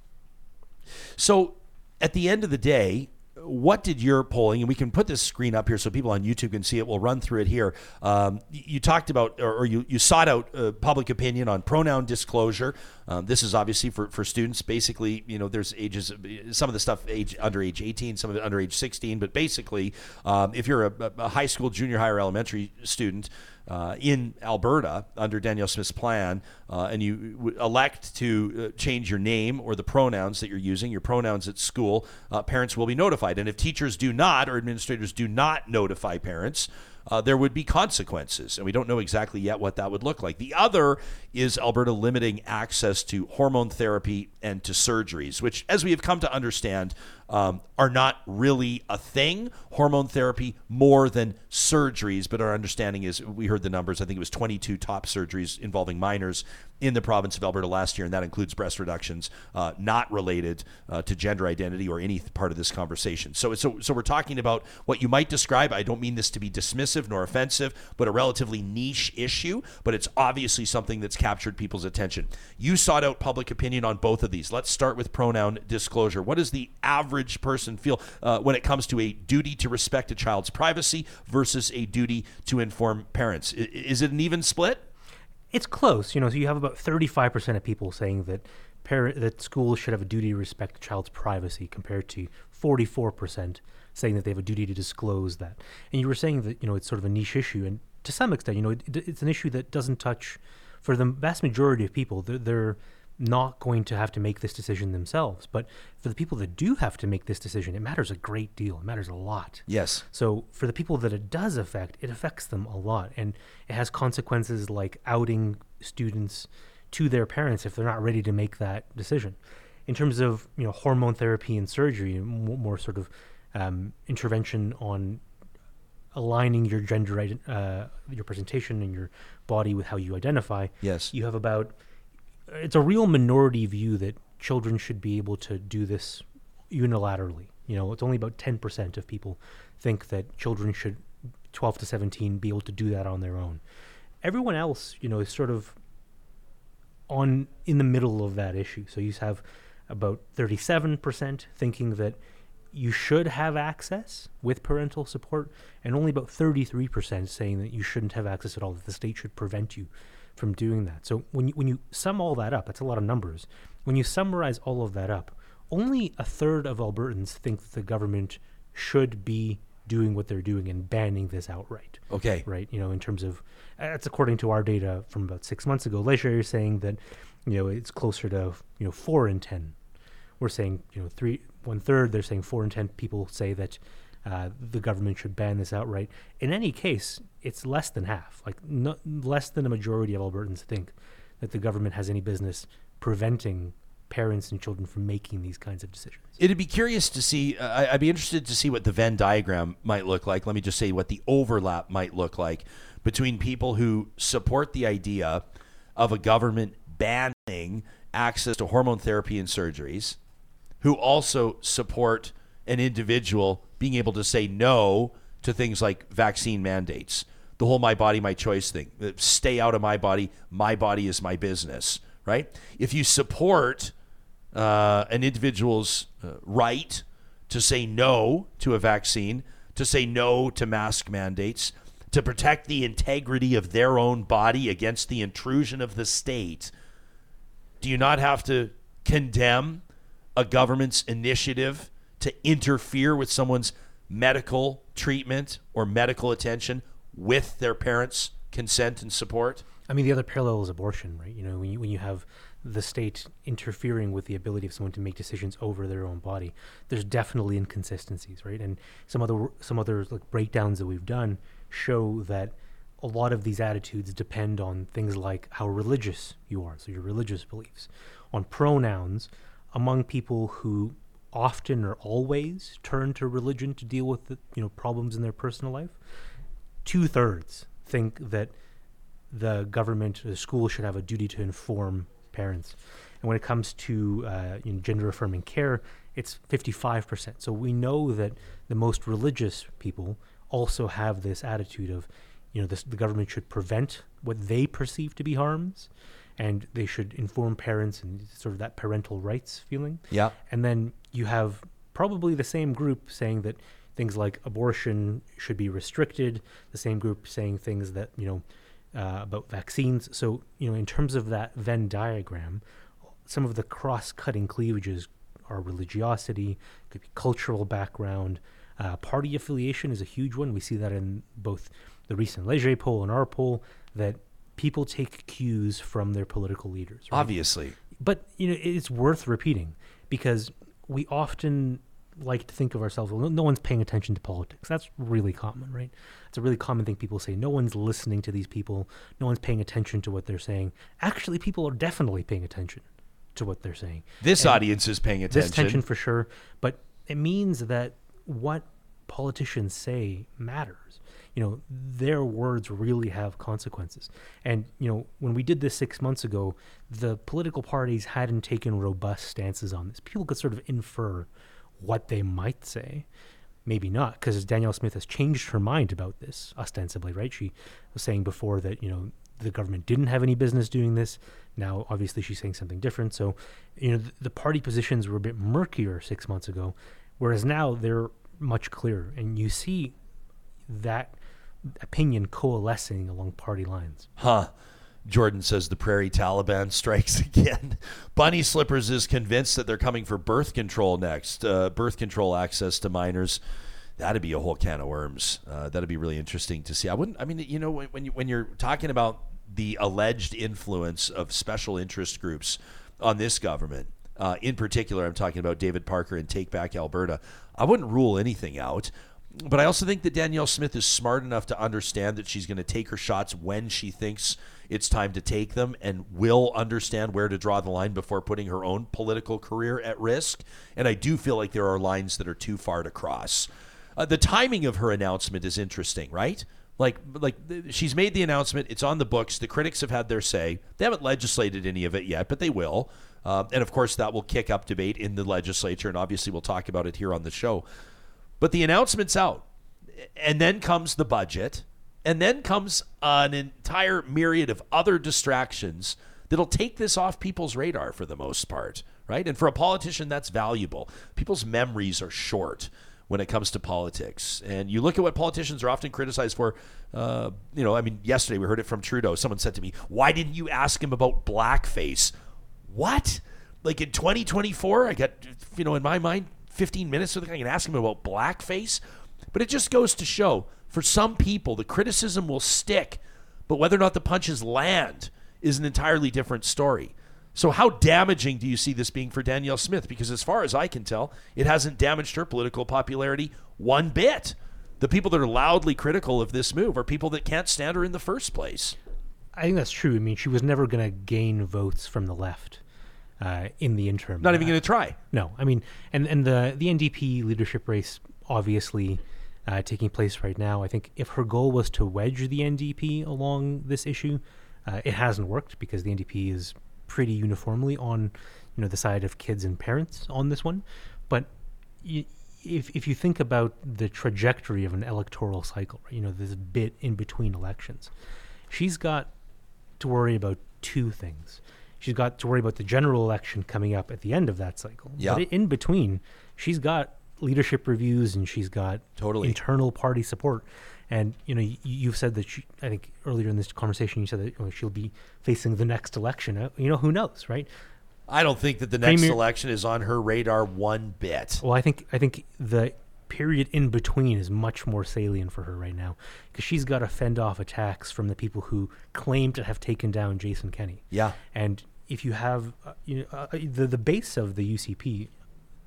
So at the end of the day, what did your polling, and we can put this screen up here so people on YouTube can see it. We'll run through it here. Um, you talked about, or, or you, you sought out uh, public opinion on pronoun disclosure. Um, this is obviously for, for students. Basically, you know, there's ages, some of the stuff age under age 18, some of it under age 16. But basically, um, if you're a, a high school, junior high, or elementary student, uh, in Alberta under Danielle Smith's plan, uh, and you w- elect to uh, change your name or the pronouns that you're using, your pronouns at school, uh, parents will be notified. And if teachers do not or administrators do not notify parents, uh, there would be consequences. And we don't know exactly yet what that would look like. The other is Alberta limiting access to hormone therapy and to surgeries, which, as we have come to understand, um, are not really a thing. Hormone therapy more than surgeries, but our understanding is we heard the numbers. I think it was 22 top surgeries involving minors in the province of Alberta last year, and that includes breast reductions uh, not related uh, to gender identity or any part of this conversation. So, so, so we're talking about what you might describe. I don't mean this to be dismissive nor offensive, but a relatively niche issue. But it's obviously something that's captured people's attention. You sought out public opinion on both of these. Let's start with pronoun disclosure. What is the average person feel uh, when it comes to a duty to respect a child's privacy versus a duty to inform parents? Is it an even split? It's close, you know. So you have about 35% of people saying that parent that schools should have a duty to respect a child's privacy, compared to 44% saying that they have a duty to disclose that. And you were saying that you know it's sort of a niche issue, and to some extent, you know, it, it's an issue that doesn't touch for the vast majority of people. They're, they're not going to have to make this decision themselves, but for the people that do have to make this decision, it matters a great deal. It matters a lot. Yes. So for the people that it does affect, it affects them a lot, and it has consequences like outing students to their parents if they're not ready to make that decision. In terms of you know hormone therapy and surgery, more, sort of um, intervention on aligning your gender, uh, your presentation and your body with how you identify. Yes. you have about it's a real minority view that children should be able to do this unilaterally. You know, it's only about 10% of people think that children should 12 to 17 be able to do that on their own. Everyone else, you know, is sort of on in the middle of that issue. So you have about 37% thinking that you should have access with parental support and only about 33% saying that you shouldn't have access at all that the state should prevent you from doing that. So when you, when you sum all that up, that's a lot of numbers. When you summarize all of that up, only a third of Albertans think that the government should be doing what they're doing and banning this outright. Okay. Right. You know, in terms of that's according to our data from about six months ago. Leger is saying that you know it's closer to you know four in ten. We're saying you know three one third. They're saying four in ten people say that uh, the government should ban this outright. In any case, it's less than half. Like no, less than a majority of Albertans think that the government has any business preventing parents and children from making these kinds of decisions. It'd be curious to see. Uh, I'd be interested to see what the Venn diagram might look like. Let me just say what the overlap might look like between people who support the idea of a government banning access to hormone therapy and surgeries, who also support an individual being able to say no to things like vaccine mandates. The whole my body, my choice thing. Uh, Stay out of my body. My body is my business, right? If you support uh, an individual's uh, right to say no to a vaccine, to say no to mask mandates, to protect the integrity of their own body against the intrusion of the state, do you not have to condemn a government's initiative to interfere with someone's medical treatment or medical attention with their parents' consent and support? I mean, the other parallel is abortion, right? You know, when you, when you have the state interfering with the ability of someone to make decisions over their own body, there's definitely inconsistencies, right? And some other some other like breakdowns that we've done show that a lot of these attitudes depend on things like how religious you are, so your religious beliefs, on pronouns among people who often or always turn to religion to deal with the, you know problems in their personal life. Two thirds think that the government, the school should have a duty to inform parents. And when it comes to uh, you know, gender affirming care, it's 55%. So we know that the most religious people also have this attitude of, you know, this, the government should prevent what they perceive to be harms, and they should inform parents and sort of that parental rights feeling. Yeah. And then you have probably the same group saying that things like abortion should be restricted, the same group saying things that, you know, uh, about vaccines. So, you know, in terms of that Venn diagram, some of the cross cutting cleavages are religiosity, could be cultural background. Uh, party affiliation is a huge one. We see that in both the recent Leger poll and our poll that people take cues from their political leaders. right? Obviously. but you know it's worth repeating because we often like to think of ourselves well no, one's paying attention to politics. That's really common right? It's a really common thing people say. No one's listening to these people. No one's paying attention to what they're saying. Actually people are definitely paying attention to what they're saying. This And audience is paying attention. this attention. for sure but it means that what politicians say matters you know their words really have consequences. And you know when we did this six months ago the political parties hadn't taken robust stances on this. People could sort of infer what they might say. Maybe not because danielle smith has changed her mind about this ostensibly right? She was saying before that you know the government didn't have any business doing this. Now obviously she's saying something different. So you know the, the party positions were a bit murkier six months ago whereas now they're much clearer. And you see that opinion coalescing along party lines Huh. Jordan says the Prairie Taliban strikes again. Bunny Slippers is convinced that they're coming for birth control next. Uh, birth control access to minors. That'd be a whole can of worms. Uh, that'd be really interesting to see. I wouldn't. I mean, you know, when when, you, when you're talking about the alleged influence of special interest groups on this government, uh, in particular, I'm talking about David Parker and Take Back Alberta. I wouldn't rule anything out. But I also think that Danielle Smith is smart enough to understand that she's going to take her shots when she thinks it's time to take them and will understand where to draw the line before putting her own political career at risk. And I do feel like there are lines that are too far to cross. Uh, the timing of her announcement is interesting, right? Like, like she's made the announcement. It's on the books. The critics have had their say. They haven't legislated any of it yet, but they will. Uh, and of course, that will kick up debate in the legislature. And obviously, we'll talk about it here on the show. But the announcement's out. And then comes the budget. And then comes an entire myriad of other distractions that'll take this off people's radar for the most part, right? And for a politician, that's valuable. People's memories are short when it comes to politics. And you look at what politicians are often criticized for. Uh, you know, I mean, yesterday we heard it from Trudeau. Someone said to me, Why didn't you ask him about blackface? What? Like in 2024, I got, you know, in my mind, 15 minutes so I can ask him about blackface. But it just goes to show for some people, the criticism will stick, but whether or not the punches land is an entirely different story. So, how damaging do you see this being for Danielle Smith? Because, as far as I can tell, it hasn't damaged her political popularity one bit. The people that are loudly critical of this move are people that can't stand her in the first place. I think that's true. I mean, she was never going to gain votes from the left uh, in the interim. Not even going to try. No, I mean, and and the the NDP leadership race obviously uh, taking place right now. I think if her goal was to wedge the NDP along this issue, uh, it hasn't worked because the NDP is pretty uniformly on you know the side of kids and parents on this one. But y if if you think about the trajectory of an electoral cycle, right, you know this bit in between elections, she's got to worry about two things. She's got to worry about the general election coming up at the end of that cycle. Yeah. But in between, she's got leadership reviews and she's got Totally. internal party support. And you know, you, you've said that she, I think earlier in this conversation, you said that you know, she'll be facing the next election. Uh, you know, who knows, right? I don't think that the next Premier- election is on her radar one bit. Well, I think I think the period in between is much more salient for her right now because she's got to fend off attacks from the people who claim to have taken down Jason Kenney. Yeah. And if you have uh, you know, uh, the the base of the UCP,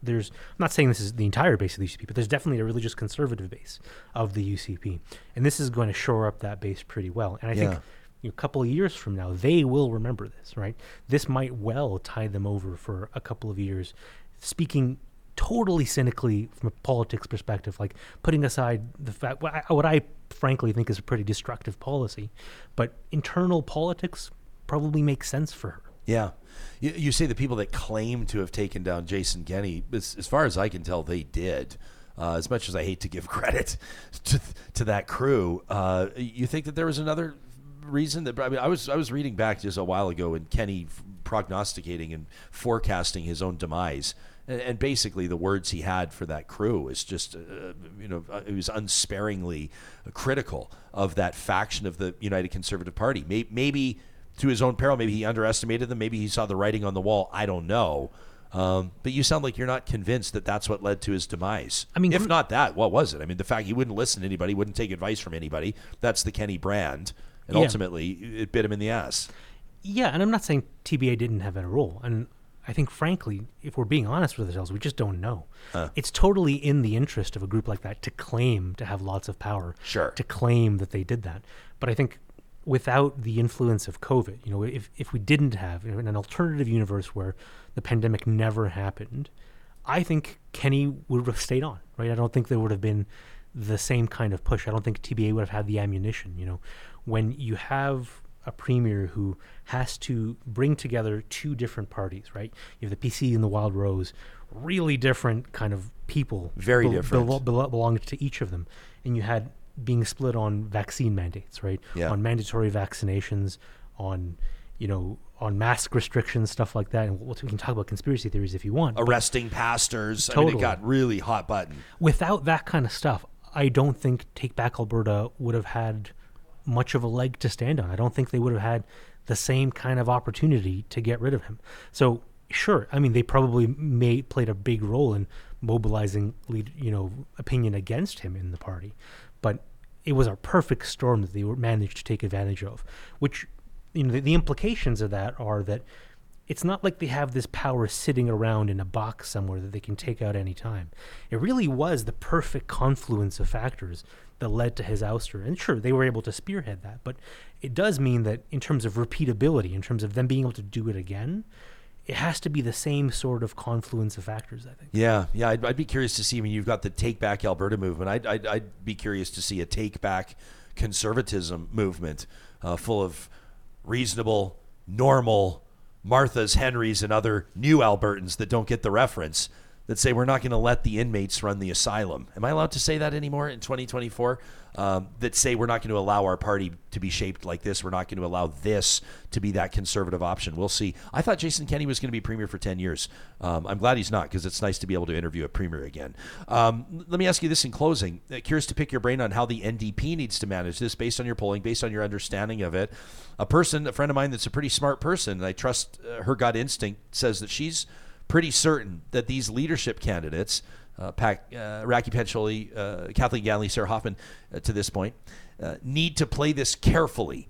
there's I'm not saying this is the entire base of the UCP, but there's definitely a religious conservative base of the UCP, and this is going to shore up that base pretty well. And I Yeah. think you know, a couple of years from now, they will remember this, right? This might well tie them over for a couple of years. Speaking totally cynically from a politics perspective, like putting aside the fact what I, what I frankly think is a pretty destructive policy, but internal politics probably makes sense for her. Yeah. You, you say the people that claim to have taken down Jason Kenney, as, as far as I can tell, they did. Uh, as much as I hate to give credit to, to that crew, uh, you think that there was another reason that I mean I was I was reading back just a while ago and Kenney prognosticating and forecasting his own demise. And, and basically, the words he had for that crew is just, uh, you know, uh, it was unsparingly critical of that faction of the United Conservative Party. Maybe, maybe to his own peril. Maybe he underestimated them. Maybe he saw the writing on the wall. I don't know. Um, but you sound like you're not convinced that that's what led to his demise. I mean, if not that, what was it? I mean, the fact he wouldn't listen to anybody, wouldn't take advice from anybody. That's the Kenney brand, and Yeah. ultimately, it bit him in the ass. Yeah, and I'm not saying TBA didn't have a role, and I think, frankly, if we're being honest with ourselves, we just don't know. It's totally in the interest of a group like that to claim to have lots of power, Sure. to claim that they did that. But I think without the influence of COVID, you know, if if we didn't have in an alternative universe where the pandemic never happened, I think Kenney would have stayed on. Right? I don't think there would have been the same kind of push. I don't think TBA would have had the ammunition. You know, when you have a premier who has to bring together two different parties, right? You have the PC and the Wild Rose, really different kind of people, Very different. belo- belo- belonged to each of them, and you had being split on vaccine mandates, right? Yeah. On mandatory vaccinations, on you know, on mask restrictions, stuff like that. And we can talk about conspiracy theories if you want. Arresting pastors. I mean, it got really hot button. without that kind of stuff, I don't think Take Back Alberta would have had much of a leg to stand on. I don't think they would have had the same kind of opportunity to get rid of him. So sure, I mean they probably may played a big role in mobilizing lead, you know, opinion against him in the party, but it was a perfect storm that they managed to take advantage of, which you know the, the implications of that are that it's not like they have this power sitting around in a box somewhere that they can take out any time. It really was the perfect confluence of factors that led to his ouster. And sure, they were able to spearhead that, but it does mean that in terms of repeatability, in terms of them being able to do it again, it has to be the same sort of confluence of factors, I think. Yeah, yeah. I'd, I'd be curious to see. I mean, you've got the Take Back Alberta movement. I'd, I'd, I'd be curious to see a Take Back conservatism movement uh, full of reasonable, normal Marthas, Henrys, and other new Albertans that don't get the reference that say we're not going to let the inmates run the asylum. Am I allowed to say that anymore in 2024? Um, that say we're not going to allow our party to be shaped like this. We're not going to allow this to be that conservative option. We'll see. I thought Jason Kenney was going to be premier for 10 years. Um, I'm glad he's not because it's nice to be able to interview a premier again. Um, let me ask you this in closing. Uh, curious to pick your brain on how the NDP needs to manage this based on your polling, based on your understanding of it. A person, a friend of mine that's a pretty smart person, and I trust uh, her gut instinct, says that she's pretty certain that these leadership candidates, uh, Pac, uh, uh, Kathleen Ganley, Sarah Hoffman, uh, to this point, uh, need to play this carefully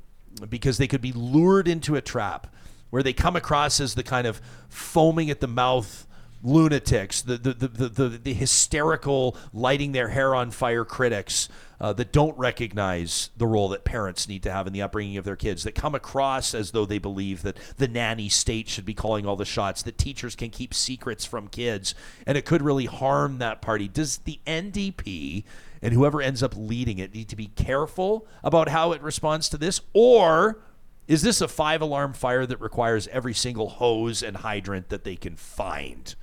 because they could be lured into a trap where they come across as the kind of foaming at the mouth lunatics, the the, the, the, the, hysterical, lighting their hair on fire critics uh, that don't recognize the role that parents need to have in the upbringing of their kids, that come across as though they believe that the nanny state should be calling all the shots, that teachers can keep secrets from kids, and it could really harm that party. Does the NDP and whoever ends up leading it need to be careful about how it responds to this? Or is this a five alarm fire that requires every single hose and hydrant that they can find?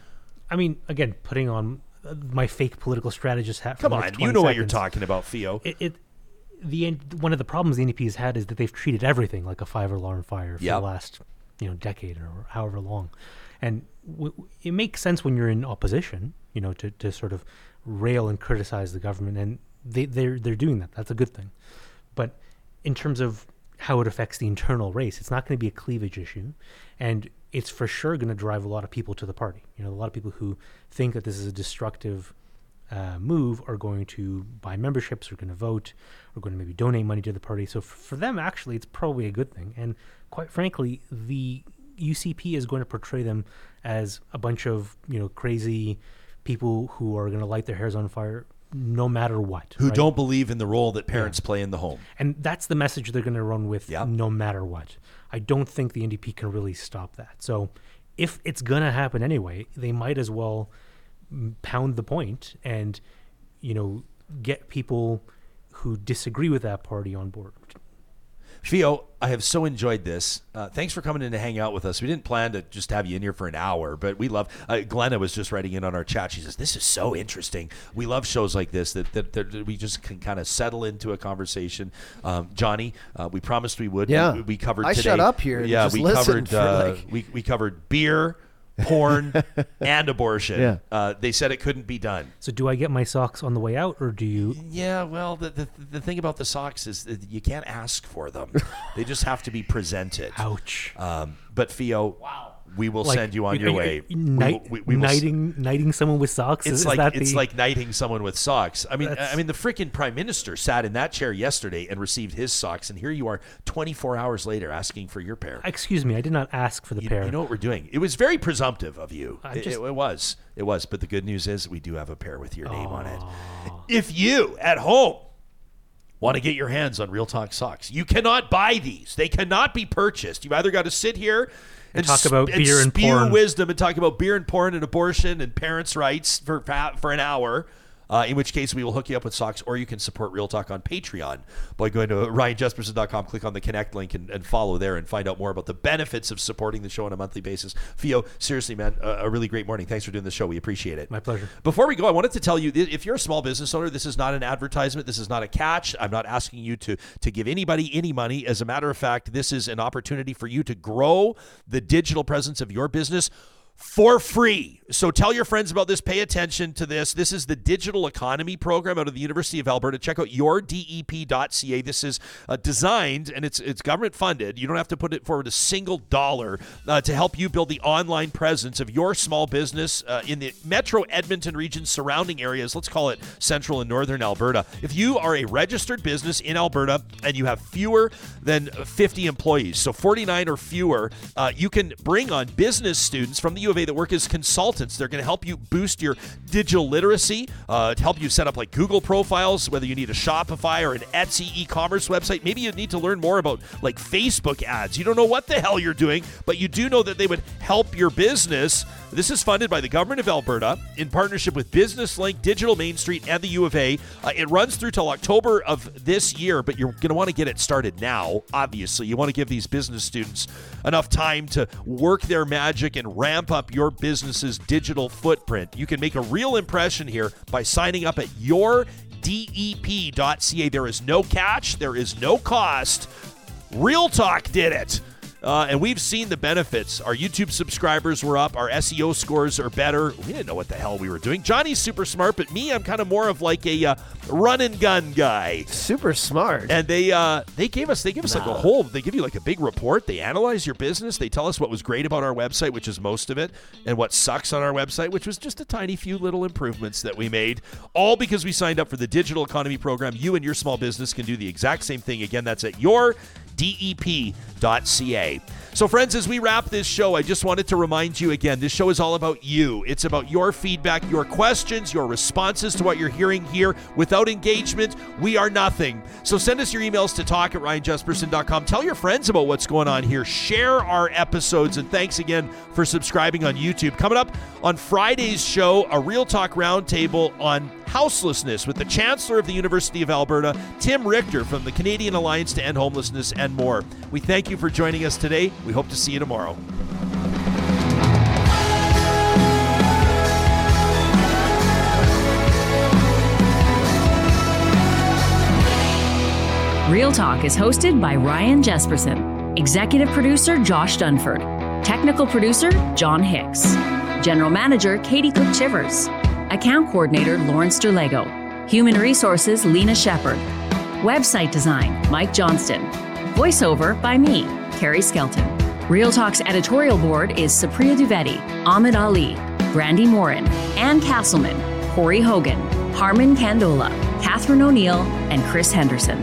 I mean, again, putting on uh, my fake political strategist hat. Come the on, you 20 know what you're talking about, Feo. It, it the one of the problems the NDP has had is that they've treated everything like a five alarm fire for Yep. the last you know decade or however long, and w- w- it makes sense when you're in opposition, you know, to, to sort of rail and criticize the government, and they they're they're doing that. That's a good thing, but in terms of how it affects the internal race, it's not going to be a cleavage issue, and it's for sure going to drive a lot of people to the party. You know, a lot of people who think that this is a destructive uh, move are going to buy memberships, are going to vote, are going to maybe donate money to the party. So f- for them, actually, it's probably a good thing. And quite frankly, the UCP is going to portray them as a bunch of you know crazy people who are going to light their hairs on fire no matter what. Who right? don't believe in the role that parents play in the home. And that's the message they're going to run with Yeah. no matter what. I don't think the NDP can really stop that. So if it's going to happen anyway, they might as well pound the point and, you know, get people who disagree with that party on board. Feo, I have so enjoyed this. Uh, thanks for coming in to hang out with us. We didn't plan to just have you in here for an hour, but we love. Uh, Glenna was just writing in on our chat. She says this is so interesting. We love shows like this that that, that we just can kind of settle into a conversation. Um, Johnny, uh, we promised we would. Yeah. we, we covered. I today. shut up here Yeah, just we covered. for, Uh, like- we we covered beer, porn, and abortion. Yeah. Uh, they said it couldn't be done. So do I get my socks on the way out or do you Yeah, well, the, the the thing about the socks is that you can't ask for them; they just have to be presented. ouch Um, but Feo, we will Like, send you on your way. We knight- will- we- we s- knighting knighting someone with socks It's is, is like that it's the, like knighting someone with socks. I mean, That's- I mean, the freaking prime minister sat in that chair yesterday and received his socks, and here you are, 24 hours later, asking for your pair. excuse me I did not ask for the You, pair you know what we're doing? It was very presumptive of you. It, just- it- it was. It was. But the good news is we do have a pair with your name on it. If you at home want to get your hands on Real Talk socks, you cannot buy these. They cannot be purchased. You've either got to sit here and, talk sp- about beer and spew porn. wisdom and talk about beer and porn and abortion and parents' rights for for an hour. Uh, in which case, we will hook you up with socks, or you can support Real Talk on Patreon by going to ryanjespersen.com, click on the connect link, and, and follow there and find out more about the benefits of supporting the show on a monthly basis. Feo, seriously, man, a, a really great morning. Thanks for doing the show. We appreciate it. My pleasure. Before we go, I wanted to tell you if you're a small business owner, this is not an advertisement. This is not a catch. I'm not asking you to to give anybody any money. As a matter of fact, this is an opportunity for you to grow the digital presence of your business for free. So tell your friends about this. Pay attention to this. This is the Digital Economy Program out of the University of Alberta. Check out yourdep.ca. This is uh, designed and it's it's government funded. You don't have to put it forward a single dollar uh, to help you build the online presence of your small business uh, in the Metro Edmonton region surrounding areas. Let's call it Central and Northern Alberta. If you are a registered business in Alberta and you have fewer than 50 employees, so 49 or fewer, uh, you can bring on business students from the U of A that work as consultants. They're going to help you boost your digital literacy, uh, to help you set up like Google profiles, whether you need a Shopify or an Etsy e-commerce website. Maybe you need to learn more about like Facebook ads. You don't know what the hell you're doing, but you do know that they would help your business. This is funded by the government of Alberta in partnership with Business Link, Digital Main Street, and the U of A. Uh, it runs through till October of this year, but you're going to want to get it started now. Obviously, you want to give these business students enough time to work their magic and ramp up your business's digital footprint. You can make a real impression here by signing up at yourdep.ca. There is no catch, there is no cost. Real Talk did it. Uh, and we've seen the benefits. Our YouTube subscribers were up. Our SEO scores are better. We didn't know what the hell we were doing. Johnny's super smart, but me, I'm kind of more of like a uh, run and gun guy. Super smart. And they uh, they gave us they give us like a whole they give you like a big report. They analyze your business. They tell us what was great about our website, which is most of it, and what sucks on our website, which was just a tiny few little improvements that we made. All because we signed up for the digital economy program. You and your small business can do the exact same thing. Again, that's at your dep.ca. So, friends, as we wrap this show, I just wanted to remind you again this show is all about you. It's about your feedback, your questions, your responses to what you're hearing here. Without engagement, we are nothing. So, send us your emails to talk at ryanjespersen.com. Tell your friends about what's going on here. Share our episodes. And thanks again for subscribing on YouTube. Coming up on Friday's show, a Real Talk Roundtable on houselessness with the Chancellor of the University of Alberta, Tim Richter from the Canadian Alliance to End Homelessness, and more. We thank you for joining us today. We hope to see you tomorrow. Real Talk is hosted by Ryan Jespersen, executive producer Josh Dunford, technical producer John Hicks, general manager Katie Cook Chivers, account coordinator Lawrence Derlego, human resources Lena Shepard, website design Mike Johnston, voiceover by me, Carrie Skelton. Real Talk's editorial board is Supriya Dwivedi, Ahmed Ali, Brandi Morin, Ann Castleman, Corey Hogan, Harmon Candola, Catherine O'Neill, and Chris Henderson.